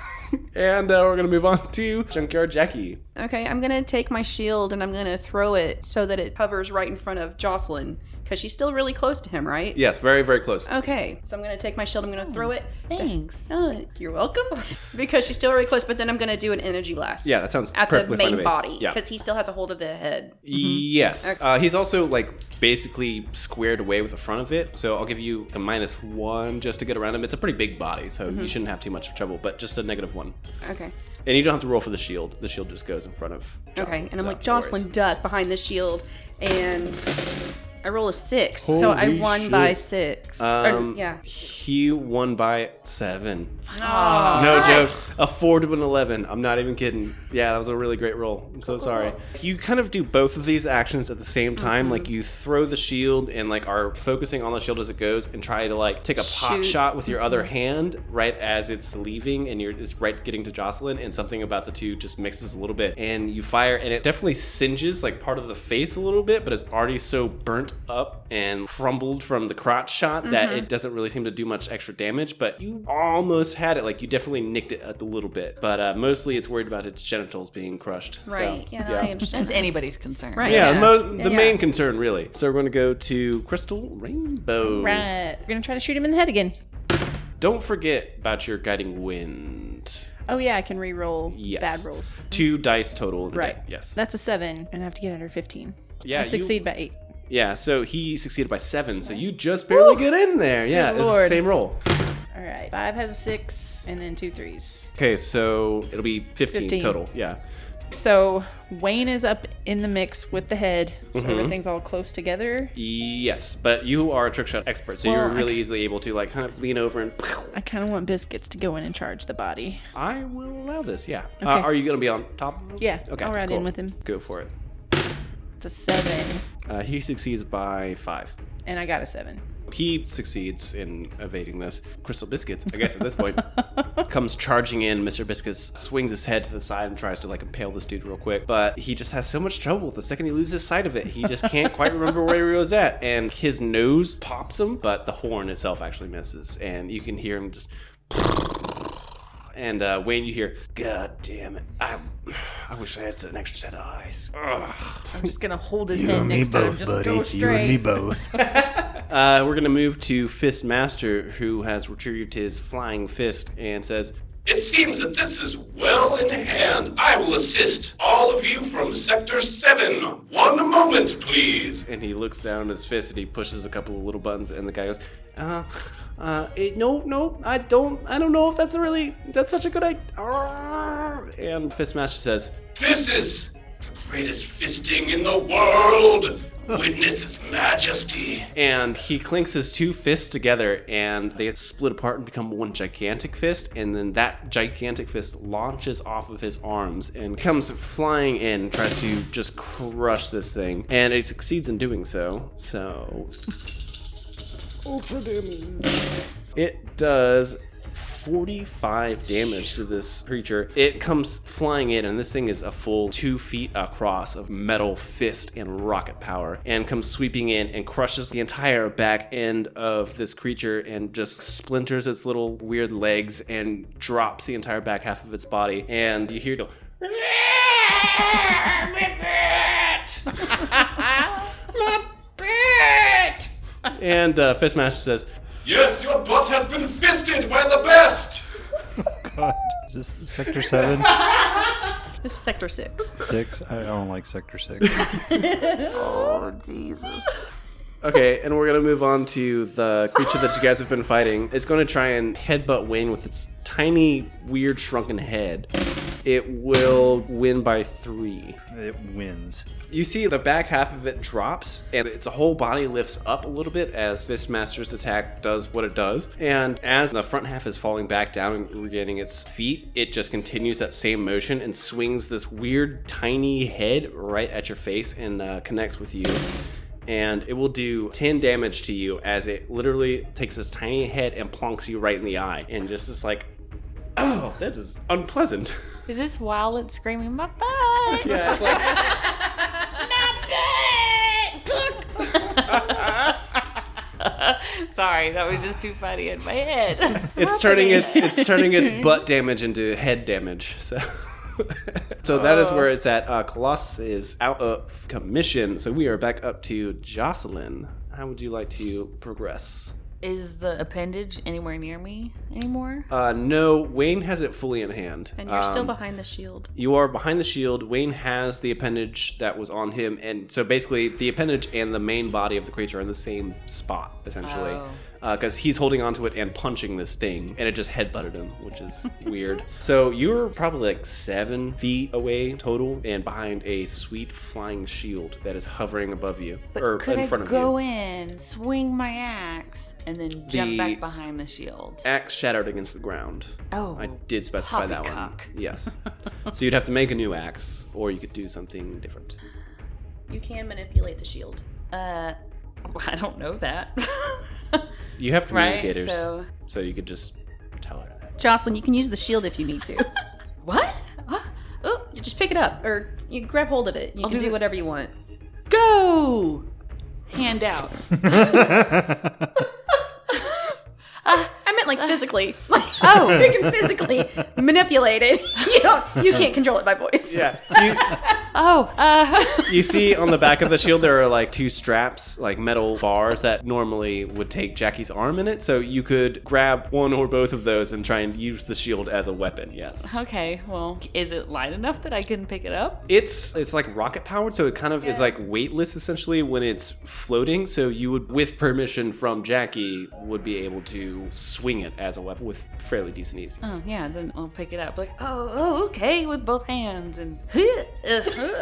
And uh, we're gonna move on to Junkyard Jackie. Okay, I'm gonna take my shield and I'm gonna throw it so that it hovers right in front of Jocelyn because she's still really close to him, right? Yes, very, very close. Okay, so I'm gonna take my shield. I'm gonna throw it. Thanks. Oh, you're welcome. because she's still really close, but then I'm gonna do an energy blast. Yeah, that sounds at the perfectly fine to main me. body Yeah. because he still has a hold of the head. Yes. Uh, he's also like basically squared away with the front of it, so I'll give you a minus one just to get around him. It's a pretty big body, so you shouldn't have too much trouble, but just a negative one. Okay. And you don't have to roll for the shield. The shield just goes in front of. Jocelyn, Okay, and I'm so like no worries. Jocelyn duck behind the shield, and I roll a six, so I won shit. by six. Or, Um, yeah. He won by seven. No joke. A four to an eleven. I'm not even kidding. Yeah, that was a really great roll. I'm so sorry. You kind of do both of these actions at the same time. Like you throw the shield and like are focusing on the shield as it goes, and try to like take a pot Shoot. shot with your other hand right as it's leaving, and you're it's right getting to Jocelyn, and something about the two just mixes a little bit, and you fire, and it definitely singes like part of the face a little bit, but it's already so burnt up and crumbled from the crotch shot that it doesn't really seem to do much extra damage. But you almost had it, like you definitely nicked it a little bit, but uh, mostly it's worried about its genitals being crushed. So, Right. yeah, no, I understand. That's anybody's concern. Right. Yeah, Yeah. mo- the Yeah. main concern really. So we're going to go to Crystal Rainbow. Right. We're gonna try to shoot him in the head again. Don't forget about your guiding wind. Oh yeah, I can re-roll Yes. bad rolls. Two dice total. in Right. deck, Yes. That's a seven, and I have to get under fifteen. Yeah, I you- succeed by eight. Yeah. So he succeeded by seven. So you just barely get in there. Yeah. It's the Lord. same roll. All right. Five has a six, and then two threes. Okay. So it'll be 15, 15. total. Yeah. So Wayne is up in the mix with the head, so Mm-hmm. everything's all close together. Yes, but you are a trick shot expert, so Well, you're I really easily able to like kind of lean over and. I kind of want biscuits to go in and charge the body. I will allow this. Yeah. Uh, Okay. are you gonna be on top? of him? Yeah, Okay. I'll ride cool. in with him. Go for it. It's a seven, Uh, he succeeds by five. and I got a seven. He succeeds in evading this. Crystal Biscuits, I guess at this point, comes charging in. Mr. Biscuits swings his head to the side and tries to like impale this dude real quick, but he just has so much trouble. The second he loses sight of it, he just can't quite remember where he was at, and his nose pops him, but the horn itself actually misses, and you can hear him just. And uh, Wayne, you hear, "God damn it! I, I wish I had an extra set of eyes. Ugh. I'm just gonna hold his You head and me next time. both, Just buddy. go You straight. and me both. Uh, we're gonna move to Fist Master, who has retrieved his flying fist and says, It seems that this is well in hand. I will assist all of you from Sector 7. One moment, please. and he looks down at his fist and he pushes a couple of little buttons, and the guy goes, uh, uh, eh, no, no, I don't, I don't know if that's a really, that's such a good idea. And Fistmaster says, This is the greatest fisting in the world. Witness its majesty. and he clinks his two fists together, and they split apart and become one gigantic fist, and then that gigantic fist launches off of his arms and comes flying in, tries to just crush this thing, and it succeeds in doing so. So, ultra damage. It does 45 damage to this creature. It comes flying in, and this thing is a full two feet across of metal fist and rocket power, and comes sweeping in and crushes the entire back end of this creature and just splinters its little weird legs and drops the entire back half of its body. And you hear it go. And uh, Fistmaster says, Yes, your butt has been fisted by the best. God. Is this Sector 7? This is Sector 6. 6? I don't like Sector 6. Oh, Jesus. Okay, and we're gonna move on to the creature that you guys have been fighting. It's gonna try and headbutt Wayne with its tiny, weird, shrunken head. It will win by three. it wins. You see the back half of it drops, and its whole body lifts up a little bit as Fistmaster's attack does what it does. And as the front half is falling back down and regaining its feet, it just continues that same motion and swings this weird, tiny head right at your face and uh, connects with you. And it will do 10 damage to you as it literally takes this tiny head and plonks you right in the eye. And just is like, oh, that is unpleasant. Is this while it's screaming, my butt? Yeah, it's like. Sorry, that was just too funny in my head. it's turning its it's turning its butt damage into head damage. So so that is where it's at. Uh, Colossus is out of commission. So we are back up to Jocelyn. How would you like to progress? Is the appendage anywhere near me anymore? Uh, no, Wayne has it fully in hand. And you're still Um, behind the shield. You are behind the shield. Wayne has the appendage that was on him, and so basically the appendage and the main body of the creature are in the same spot, essentially. Oh. Because he's holding onto it and punching this thing, and it just headbutted him, which is weird. So you're probably like seven feet away total, and behind a sweet flying shield that is hovering above you But or could in I front of you. go in, swing my axe, and then jump The- back behind the shield? Axe shattered against the ground. Oh, I did specify that one. poppycock. Yes. so you'd have to make a new axe, or you could do something different. You can manipulate the shield. Uh, I don't know that. You have right? communicators, So so you could just tell her that. Jocelyn, you can use the shield if you need to. what? What? Oh, You just pick it up, or you grab hold of it. You can do do, whatever you want. go! Hand out. Uh, I meant like physically. Like, Oh. you can physically manipulate it. You don't. You can't control it by voice. Yeah. Oh, uh, You, you see on the back of the shield there are like two straps, like metal bars that normally would take Jackie's arm in it. So you could grab one or both of those and try and use the shield as a weapon. Yes. okay. Well, is it light enough that I can pick it up? It's it's like rocket powered, so it kind of is like weightless essentially when it's floating. So you would, with permission from Jackie, would be able to swing it as a weapon with fairly decent ease. Oh yeah, then I'll pick it up. Like, oh, oh okay, with both hands, and this is lighter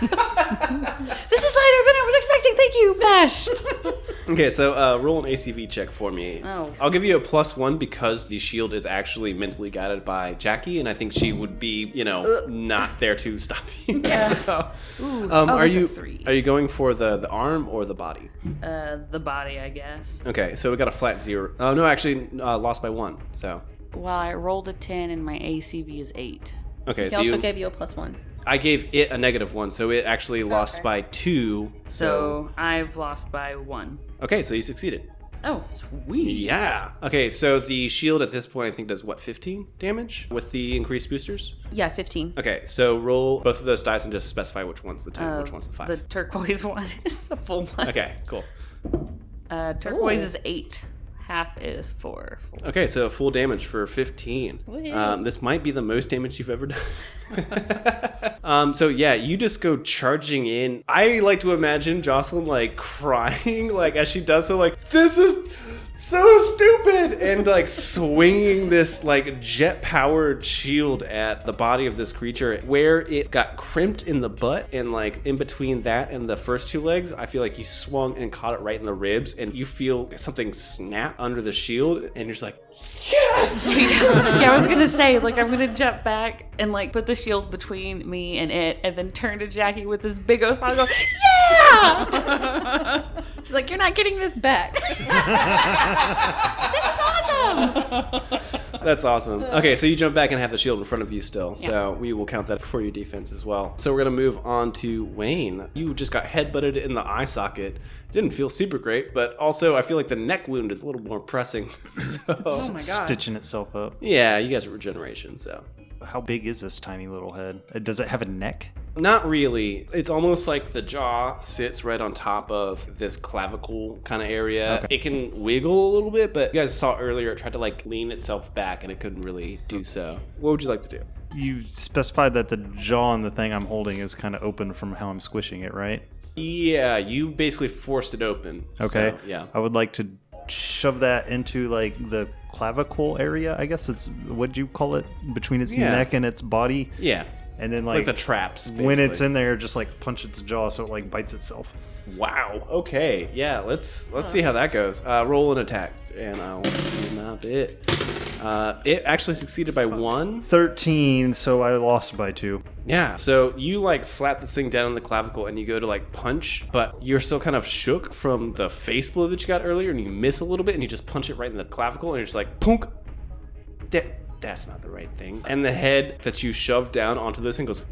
than I was expecting. Thank you, Bash. Okay, so uh, roll an ACV check for me. Oh. I'll give you a plus one because the shield is actually mentally guided by Jackie, and I think she would be, you know, not there to stop you. So, um, oh, are you three. are you going for the the arm or the body? uh, the body, I guess. Okay, so we got a flat zero. Oh no, actually, uh, lost by one. So Well, I rolled a ten, and my ACV is eight. okay, He so also you, gave you a plus one. I gave it a negative one, so it actually lost Okay. by two. So, So I've lost by one. okay, so you succeeded. Oh, sweet. Yeah. Okay, so the shield at this point I think does what, 15 damage with the increased boosters? Yeah, 15. Okay, so roll both of those dice and just specify which one's the 10, which one's the 5. The turquoise one is the full one. Okay, cool. Uh, turquoise is eight. Half is four. four. Okay, so full damage for 15. Um, this might be the most damage you've ever done. um, so yeah, you just go charging in. I like to imagine Jocelyn like crying, like as she does so, like this is so stupid, and like swinging this like jet powered shield at the body of this creature, where it got crimped in the butt, and like in between that and the first two legs, I feel like you swung and caught it right in the ribs, and you feel something snap under the shield, and you're just like, yes. yeah, I was gonna say, like, I'm gonna jump back and like put the shield between me and it, and then turn to Jackie with this big old smile, and go, "Yeah!" She's like, you're not getting this back. this is awesome. That's awesome. Okay, so you jump back and have the shield in front of you still. So we will count that for your defense as well. So we're gonna move on to Wayne. You just got headbutted in the eye socket. Didn't feel super great, but also I feel like the neck wound is a little more pressing. so, oh my god. Stitching itself up. yeah, you guys are regeneration. So How big is this tiny little head? Uh, Does it have a neck? not really. It's almost like the jaw sits right on top of this clavicle kind of area. It can wiggle a little bit, but you guys saw earlier it tried to like lean itself back and it couldn't really do so. What would you like to do? You specified that the jaw on the thing I'm holding is kind of open from how I'm squishing it, right? Yeah, you basically forced it open. Okay. So, yeah. I would like to shove that into like the clavicle area. I guess it's what do you call it between its Yeah. neck and its body, Yeah. and then Like, like, the traps. when it's in there, just like punch its jaw so it like bites itself. Wow. Okay. Yeah. Let's let's see how that goes. Uh, roll an attack, and I'll do my bit. Uh, it actually succeeded by one. Thirteen, so I lost by two. Yeah. So you like slap this thing down on the clavicle, and you go to like punch, but you're still kind of shook from the face blow that you got earlier, and you miss a little bit, and you just punch it right in the clavicle, and you're just like, punk. That that's not the right thing. And the head that you shoved down onto this thing goes.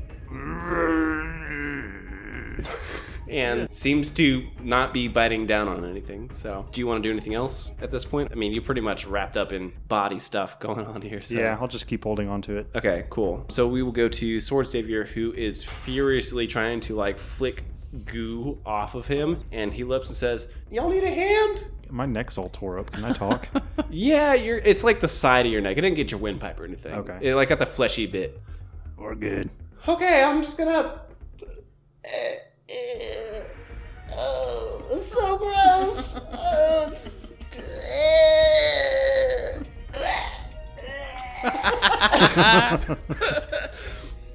and seems to not be biting down on anything. So, do you want to do anything else at this point? I mean, you're pretty much wrapped up in body stuff going on here. So. Yeah, I'll just keep holding on to it. Okay, cool. So we will go to Sword Savior, who is furiously trying to like flick goo off of him, and he looks and says, "Y'all need a hand." My neck's all tore up. Can I talk? Yeah, you're. It's like the side of your neck. It didn't get your windpipe or anything. Okay. It like got the fleshy bit. We're good. Okay, I'm just gonna. Uh, uh, It's so gross.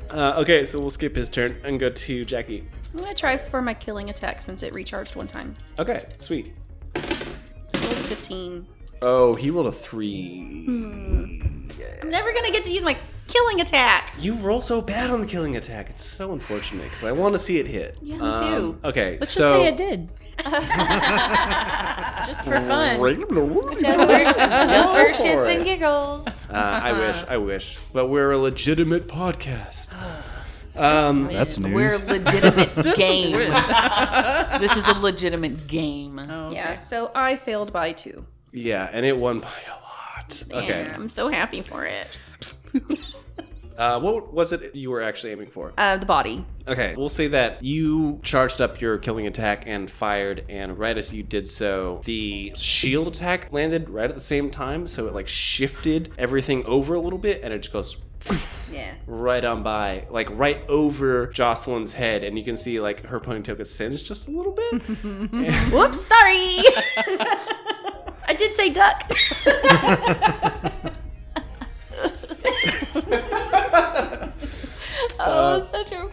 uh, okay, so we'll skip his turn and go to Jackie. I'm gonna try for my killing attack since it recharged one time. Okay, sweet. Roll 15. Oh, he rolled a three. I'm never gonna get to use my killing attack. You roll so bad on the killing attack. It's so unfortunate because I want to see it hit. Yeah, me Um, too. Okay, Let's so just say it did. Just for fun. Just for, just for for shits it. and giggles. Uh, I wish, I wish, but we're a legitimate podcast. Um, That's news. We're a legitimate game. this is a legitimate game. Yeah, so I failed by two. yeah, and it won by a lot. Okay, Yeah, I'm so happy for it. uh, what was it you were actually aiming for? Uh, the body. Okay, we'll say that you charged up your killing attack and fired, and right as you did so, the shield attack landed right at the same time, so it like shifted everything over a little bit, and it just goes Yeah. right on by, like right over Jocelyn's head, and you can see like her ponytail gets singed just a little bit. Whoops, sorry. I did say duck. Oh, such a,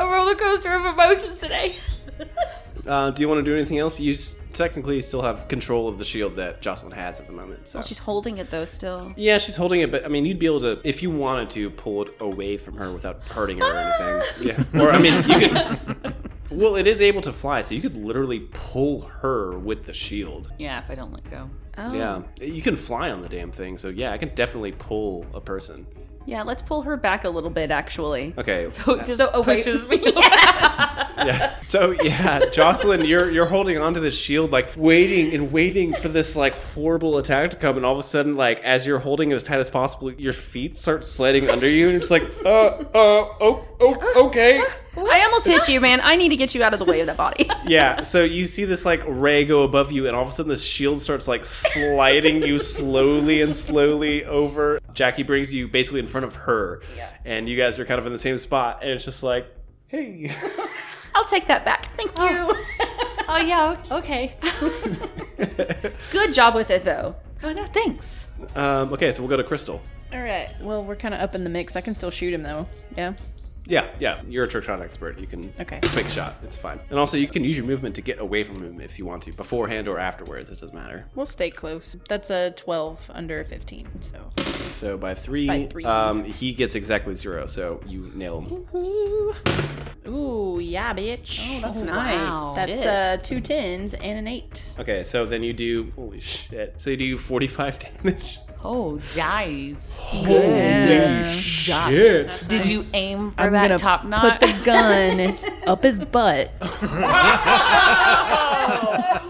a roller coaster of emotions today. uh, do you want to do anything else? You s- technically still have control of the shield that Jocelyn has at the moment. So. She's holding it though still. Yeah, she's holding it, but I mean, you'd be able to, if you wanted to, pull it away from her without hurting her or anything. Yeah. Or, I mean, you could. Well, it is able to fly, so you could literally pull her with the shield. Yeah, if I don't let go. Oh. Yeah. You can fly on the damn thing, so yeah, I can definitely pull a person. Yeah, let's pull her back a little bit, actually. Okay. So it So, oh, wait. pushes me. Yeah. So yeah, Jocelyn, you're you're holding onto this shield, like waiting and waiting for this like horrible attack to come, and all of a sudden, like as you're holding it as tight as possible, your feet start sliding under you, and you're just like, uh, uh, oh, oh, okay. I almost hit you, man. I need to get you out of the way of that body. Yeah. So you see this like ray go above you, and all of a sudden, this shield starts like sliding you slowly and slowly over. Jackie brings you basically in front of her, and you guys are kind of in the same spot, and it's just like, hey. I'll take that back. Thank you. oh yeah, okay. Good job with it, though. Oh no, thanks. Um, okay, so we'll go to Crystal. All right. Well, we're kind of up in the mix. I can still shoot him though. Yeah. Yeah, yeah, you're a trick shot expert. You can Okay. quick shot. It's fine. And also, you can use your movement to get away from him if you want to, beforehand or afterwards. It doesn't matter. We'll stay close. That's a 12 under 15. So. So by three, By three. Um, he gets exactly zero. So you nail him. Ooh, yeah, bitch. Oh, that's nice. wow. That's Shit. uh, two tens and an eight. Okay, so then you do holy shit. So you do 45 damage. Oh, guys. Holy shit! Did you aim for I'm that gonna top knot? put the gun up his butt.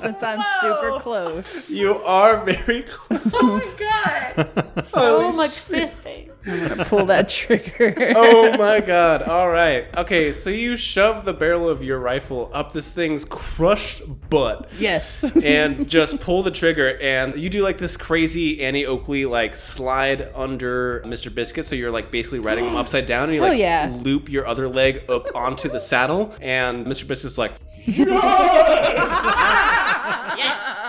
Since I'm super close. You are very close. Oh my god. so much fisting. I'm gonna pull that trigger. oh my god. All right. Okay, so you shove the barrel of your rifle up this thing's crushed butt. Yes. and just pull the trigger and you do like this crazy Annie Oakley like slide under Mr. Biscuit so you're like basically riding him upside down and you Hell like yeah. loop your other leg up onto the saddle and Mr. Biscuit's like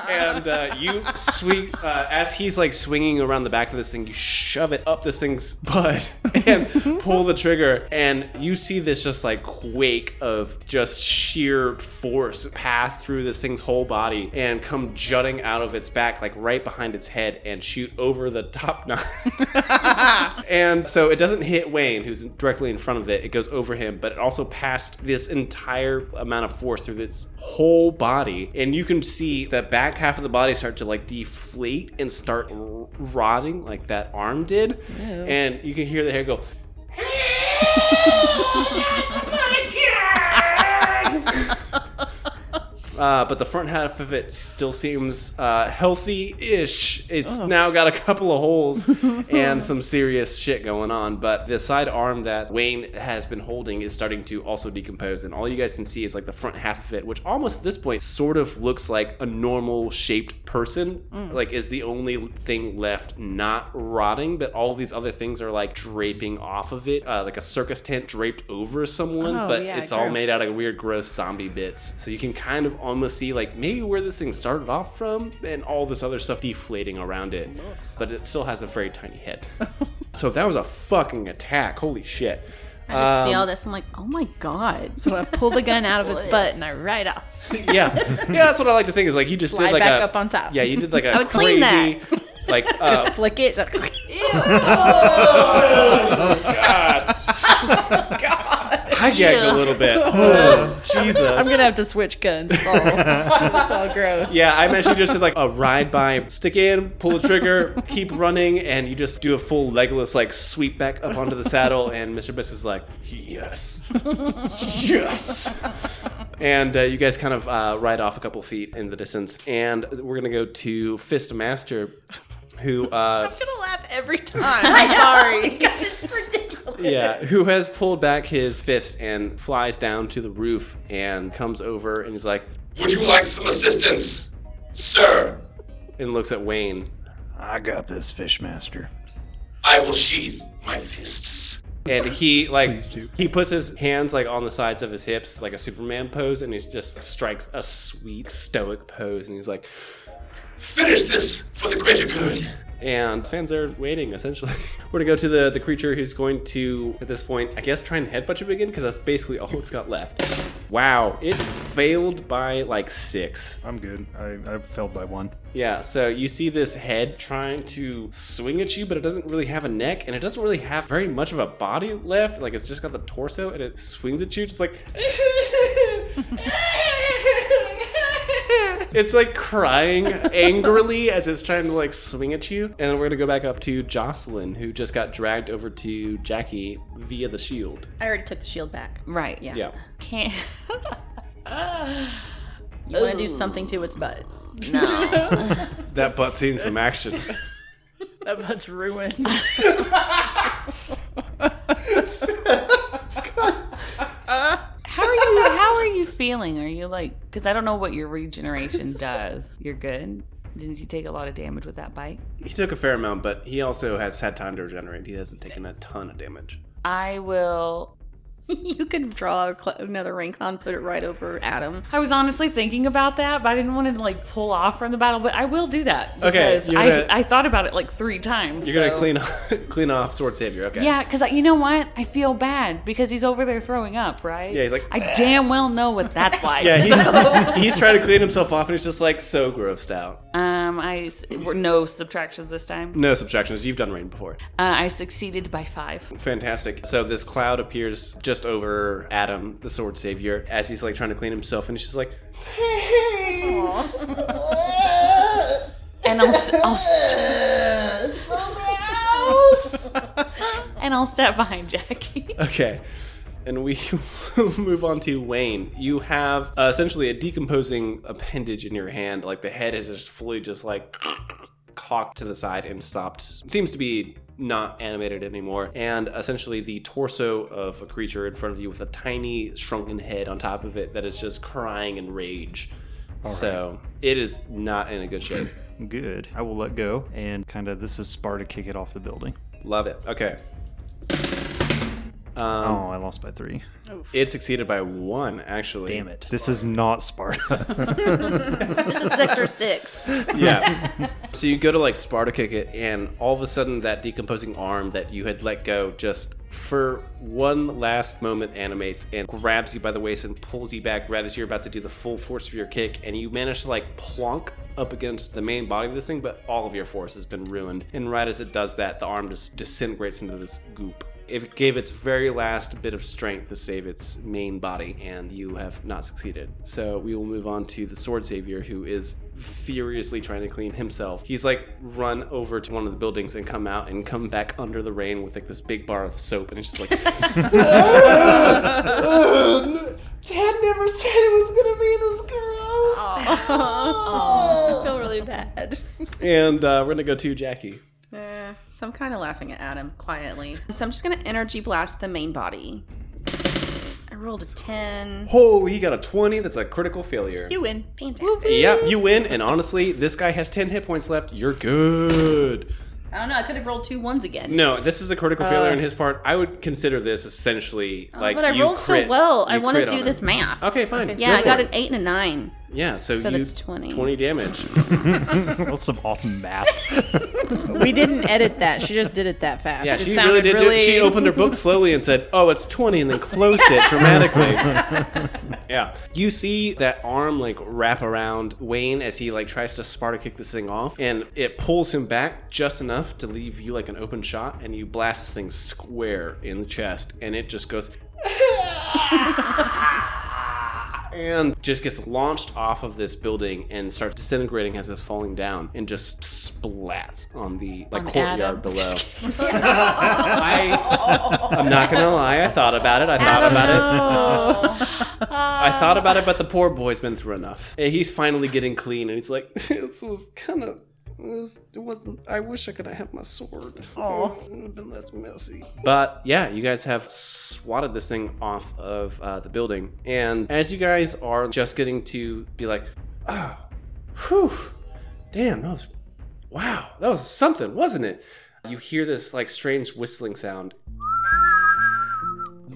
and uh, you swing uh, as he's like swinging around the back of this thing. You shove it up this thing's butt and pull the trigger, and you see this just like quake of just sheer force pass through this thing's whole body and come jutting out of its back, like right behind its head, and shoot over the top knot. and so it doesn't hit Wayne, who's directly in front of it. It goes over him, but it also passed this entire amount of force through this whole body, and you can see the back half of the body start to like deflate and start r- rotting, like that arm did, and you can hear the hair go. Uh, but the front half of it still seems uh, healthy-ish. It's now got a couple of holes and some serious shit going on. But the side arm that Wayne has been holding is starting to also decompose, and all you guys can see is like the front half of it, which almost at this point sort of looks like a normal-shaped person. Like is the only thing left not rotting, but all these other things are like draping off of it, uh, like a circus tent draped over someone. Oh, but yeah, it's all made out of weird, gross zombie bits. So you can kind of almost see like maybe where this thing started off from, and all this other stuff deflating around it. But it still has a very tiny head. so that was a fucking attack. Holy shit. I just see Um, all this. I'm like, oh my god. So I pull the gun out of its butt and I ride off. yeah, yeah. That's what I like to think is like you just Slide did like back a up on top. Yeah, you did like a I would clean crazy that. like uh, Just flick it. I gagged a little bit. Oh, Jesus. I'm gonna have to switch guns. It's all, it's all gross. Yeah, I imagine you just like a ride by, stick in, pull the trigger, keep running, and you just do a full Legolas like sweep back up onto the saddle, and Mr. Biss is like, yes, yes. And uh, you guys kind of uh, ride off a couple feet in the distance, and we're gonna go to Fist Master, who uh, I'm gonna laugh every time. I'm sorry. Because it's ridiculous. yeah, who has pulled back his fist and flies down to the roof and comes over and he's like, Would you like some assistance, sir? and looks at Wayne. I got this, Fistmaster. I will sheath my fists. and he like he puts his hands like on the sides of his hips like a superman pose and he just strikes a sweet stoic pose and he's like Finish this for the greater good. and stands there waiting essentially we're gonna go to the the creature who's going to at this point i guess try and headbutt you again because that's basically all it's got left wow it failed by like six I'm good. I, I failed by one. yeah so you see this head trying to swing at you but it doesn't really have a neck and it doesn't really have very much of a body left like it's just got the torso and it swings at you just like it's like crying angrily as it's trying to like swing at you. And we're gonna go back up to Jocelyn, who just got dragged over to Jackie via the shield. I already took the shield back. Right. Yeah. Yeah. Can't. You want to do something to its butt. No. that butt seen some action. That butt's ruined. How are you? How are you feeling? Are you like? Because I don't know what your regeneration does. You're good. Didn't you take a lot of damage with that bite? he took a fair amount, but he also has had time to regenerate. He hasn't taken a ton of damage. I will. you could draw a cl- another rain cloud, put it right over Adam. I was honestly thinking about that, but I didn't want to like pull off from the battle. But I will do that Okay, because you're I gonna- I thought about it like three times. You're so- gonna clean off, clean off Sword Savior. Okay. Yeah, because you know what? I feel bad because he's over there throwing up, right? Yeah, he's like, I damn well know what that's like. Yeah, he's he's trying to clean himself off, and he's just like so grossed out. Um, I s- were no subtractions this time. No subtractions. You've done rain before. Uh, I succeeded by five. Fantastic. So this cloud appears just over Adam, the sword savior, as he's like trying to clean himself, and he's just like, and I'll, s- I'll st- and I'll step behind Jackie. okay. And we move on to Wayne. You have uh, essentially a decomposing appendage in your hand. Like the head is just fully just like cocked to the side and stopped. It seems to be not animated anymore. And essentially the torso of a creature in front of you with a tiny shrunken head on top of it that is just crying in rage. so it is not in a good shape. Good. I will let go and kind of this is Sparta kick it off the building. Love it. Okay. Um, oh, I lost by three. It succeeded by one, actually. Damn it. This is not Sparta. This is Sector 6. Yeah. so you go to like Sparta kick it, and all of a sudden that decomposing arm that you had let go just for one last moment animates and grabs you by the waist and pulls you back right as you're about to do the full force of your kick, and you manage to like plonk up against the main body of this thing, but all of your force has been ruined. And right as it does that, the arm just disintegrates into this goop. It gave its very last bit of strength to save its main body, and you have not succeeded. So we will move on to the sword savior, who is furiously trying to clean himself. He's like run over to one of the buildings and come out and come back under the rain with like this big bar of soap, and it's just like, Dad never said it was gonna be this gross. I feel really bad. And uh, we're gonna go to Jackie. Eh, so I'm kind of laughing at Adam quietly. So I'm just going to energy blast the main body. I rolled a 10. Oh, he got a 20. That's a critical failure. You win. Fantastic. Yeah, you win. And honestly, this guy has 10 hit points left. You're good. I don't know. I could have rolled two ones again. No, this is a critical failure on his part. I would consider this essentially like Uh, but I you rolled crit- so well. I you want to crit do on this him. math. Okay, fine. Yeah, Go I for got it. an 8 and a 9. Yeah, so, so you that's 20. 20 damage. that was some awesome math. We didn't edit that. She just did it that fast. Yeah, it she really sounded did. do- She opened her book slowly and said, "Oh, it's 20," and then closed it dramatically. yeah, you see that arm like wrap around Wayne as he like tries to Sparta kick this thing off, and it pulls him back just enough to leave you like an open shot, and you blast this thing square in the chest, and it just goes. And just gets launched off of this building and starts disintegrating as it's falling down and just splats on the like On courtyard Adam. below. I, I'm not gonna lie. I thought about it. I thought about it. I thought about it, but the poor boy's been through enough. And he's finally getting clean, and he's like, "This was kind of." It, was, it wasn't. I wish I could have had my sword. Oh, it would have been less messy. But yeah, you guys have swatted this thing off of uh, the building, and as you guys are just getting to be like, oh, whew, damn, that was wow, that was something, wasn't it? You hear this like strange whistling sound,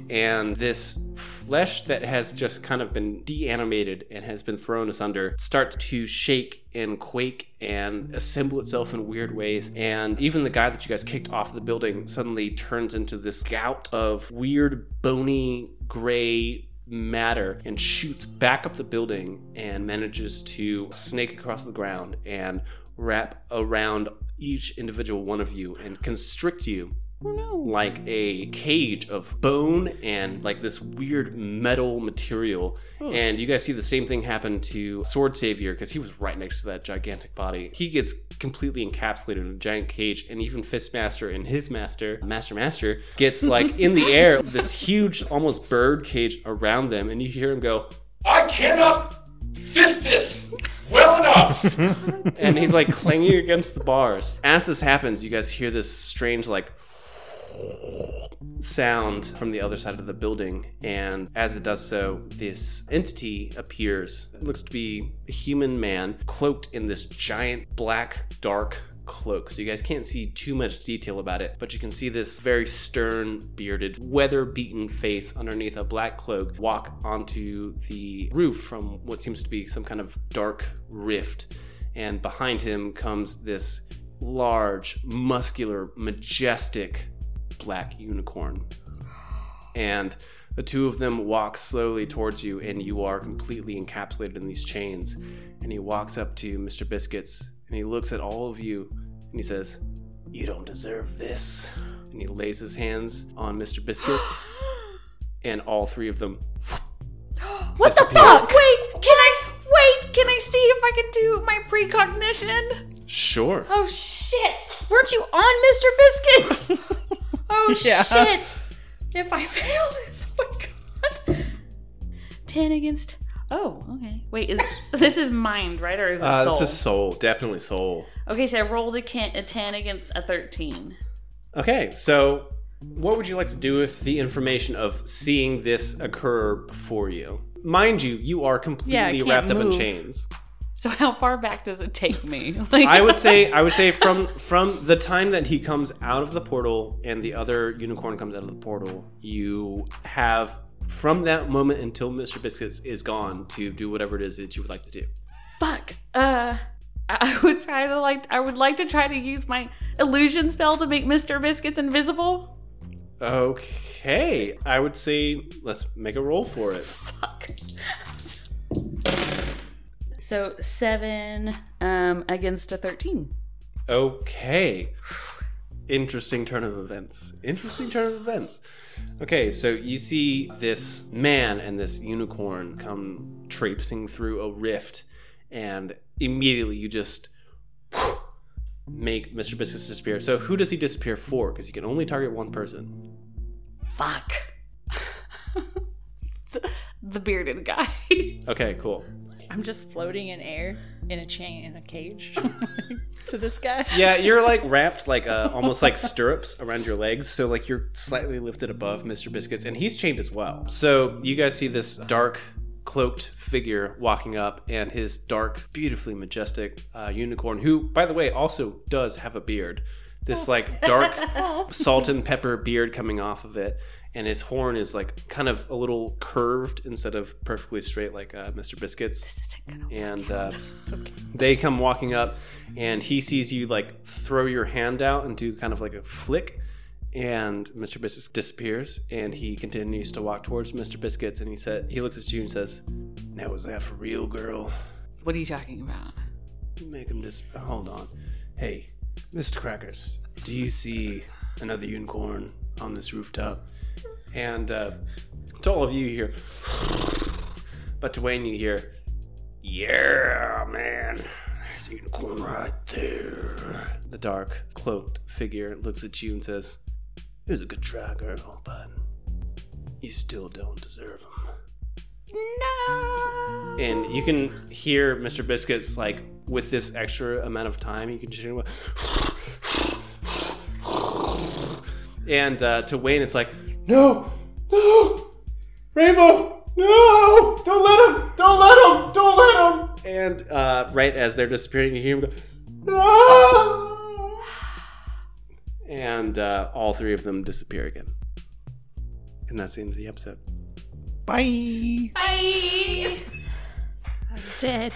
and this flesh that has just kind of been deanimated and has been thrown asunder starts to shake and quake and assemble itself in weird ways. And even the guy that you guys kicked off the building suddenly turns into this gout of weird, bony, gray matter and shoots back up the building and manages to snake across the ground and wrap around each individual one of you and constrict you like a cage of bone and like this weird metal material. And you guys see the same thing happen to Sword Savior because he was right next to that gigantic body. He gets completely encapsulated in a giant cage, and even Fistmaster and his master, Master Master, gets like in the air, this huge, almost bird cage around them, and you hear him go, I cannot fist this well enough. and he's like clanging against the bars. As this happens, you guys hear this strange like sound from the other side of the building, and as it does so, this entity appears. It looks to be a human man cloaked in this giant black dark cloak. So you guys can't see too much detail about it, but you can see this very stern, bearded, weather-beaten face underneath a black cloak walk onto the roof from what seems to be some kind of dark rift. And behind him comes this large, muscular, majestic black unicorn. And the two of them walk slowly towards you, and you are completely encapsulated in these chains. And he walks up to Mr. Biscuits and he looks at all of you and he says, You don't deserve this. And he lays his hands on Mr. Biscuits, and all three of them What the fuck? Wait, can I wait? Can I see if I can do my precognition? Sure. Oh shit! Weren't you on Mr. Biscuits? Oh Yeah. shit! If I fail this, oh my god. Ten against. Oh, okay. Wait, is this is mind right or is it Uh, soul? this is soul, definitely soul. Okay, so I rolled a, can- a ten against a thirteen. Okay, so what would you like to do with the information of seeing this occur before you? Mind you, you are completely can't wrapped up in move. chains. So how far back does it take me? Like, I would say I would say from from the time that he comes out of the portal and the other unicorn comes out of the portal, you have from that moment until Mr. Biscuits is gone to do whatever it is that you would like to do. fuck. Uh, I would try to like. I would like to try to use my illusion spell to make Mister Biscuits invisible. Okay, I would say let's make a roll for it. Fuck. So seven um, against a thirteen. Okay. Interesting turn of events. Interesting turn of events. Okay, so you see this man and this unicorn come traipsing through a rift, and immediately you just make Mr. Biscuits disappear. So who does he disappear for? Because you can only target one person. Fuck. the, the bearded guy. Okay, cool. I'm just floating in air in a chain in a cage to this guy. Yeah, you're like wrapped like uh, almost like stirrups around your legs, so like you're slightly lifted above Mr. Biscuits, and he's chained as well. So you guys see this dark cloaked figure walking up, and his dark, beautifully majestic uh, unicorn, who, by the way, also does have a beard. This like dark salt and pepper beard coming off of it, and his horn is like kind of a little curved instead of perfectly straight like uh, Mr. Biscuits. And uh, they come walking up, and he sees you like throw your hand out and do kind of like a flick. And Mr. Biscuits disappears, and he continues to walk towards Mr. Biscuits, and he said, he looks at you and says, "Now was that for real, girl? what are you talking about? Make him just hold on. Hey, Mr. Crackers, do you see another unicorn on this rooftop?" And uh, to all of you here, but to Wayne, you hear, "Yeah, man, there's a unicorn right there." The dark, cloaked figure looks at you and says, "It was a good try, girl, but you still don't deserve him." No. And you can hear Mr. Biscuits like with this extra amount of time, you can just hear And uh, to Wayne, it's like, no, no, Rainbow, no, don't let him, don't let him, don't let him. And uh, right as they're disappearing, you hear him go, no. And uh, all three of them disappear again. And that's the end of the episode. Bye. Bye. I'm dead.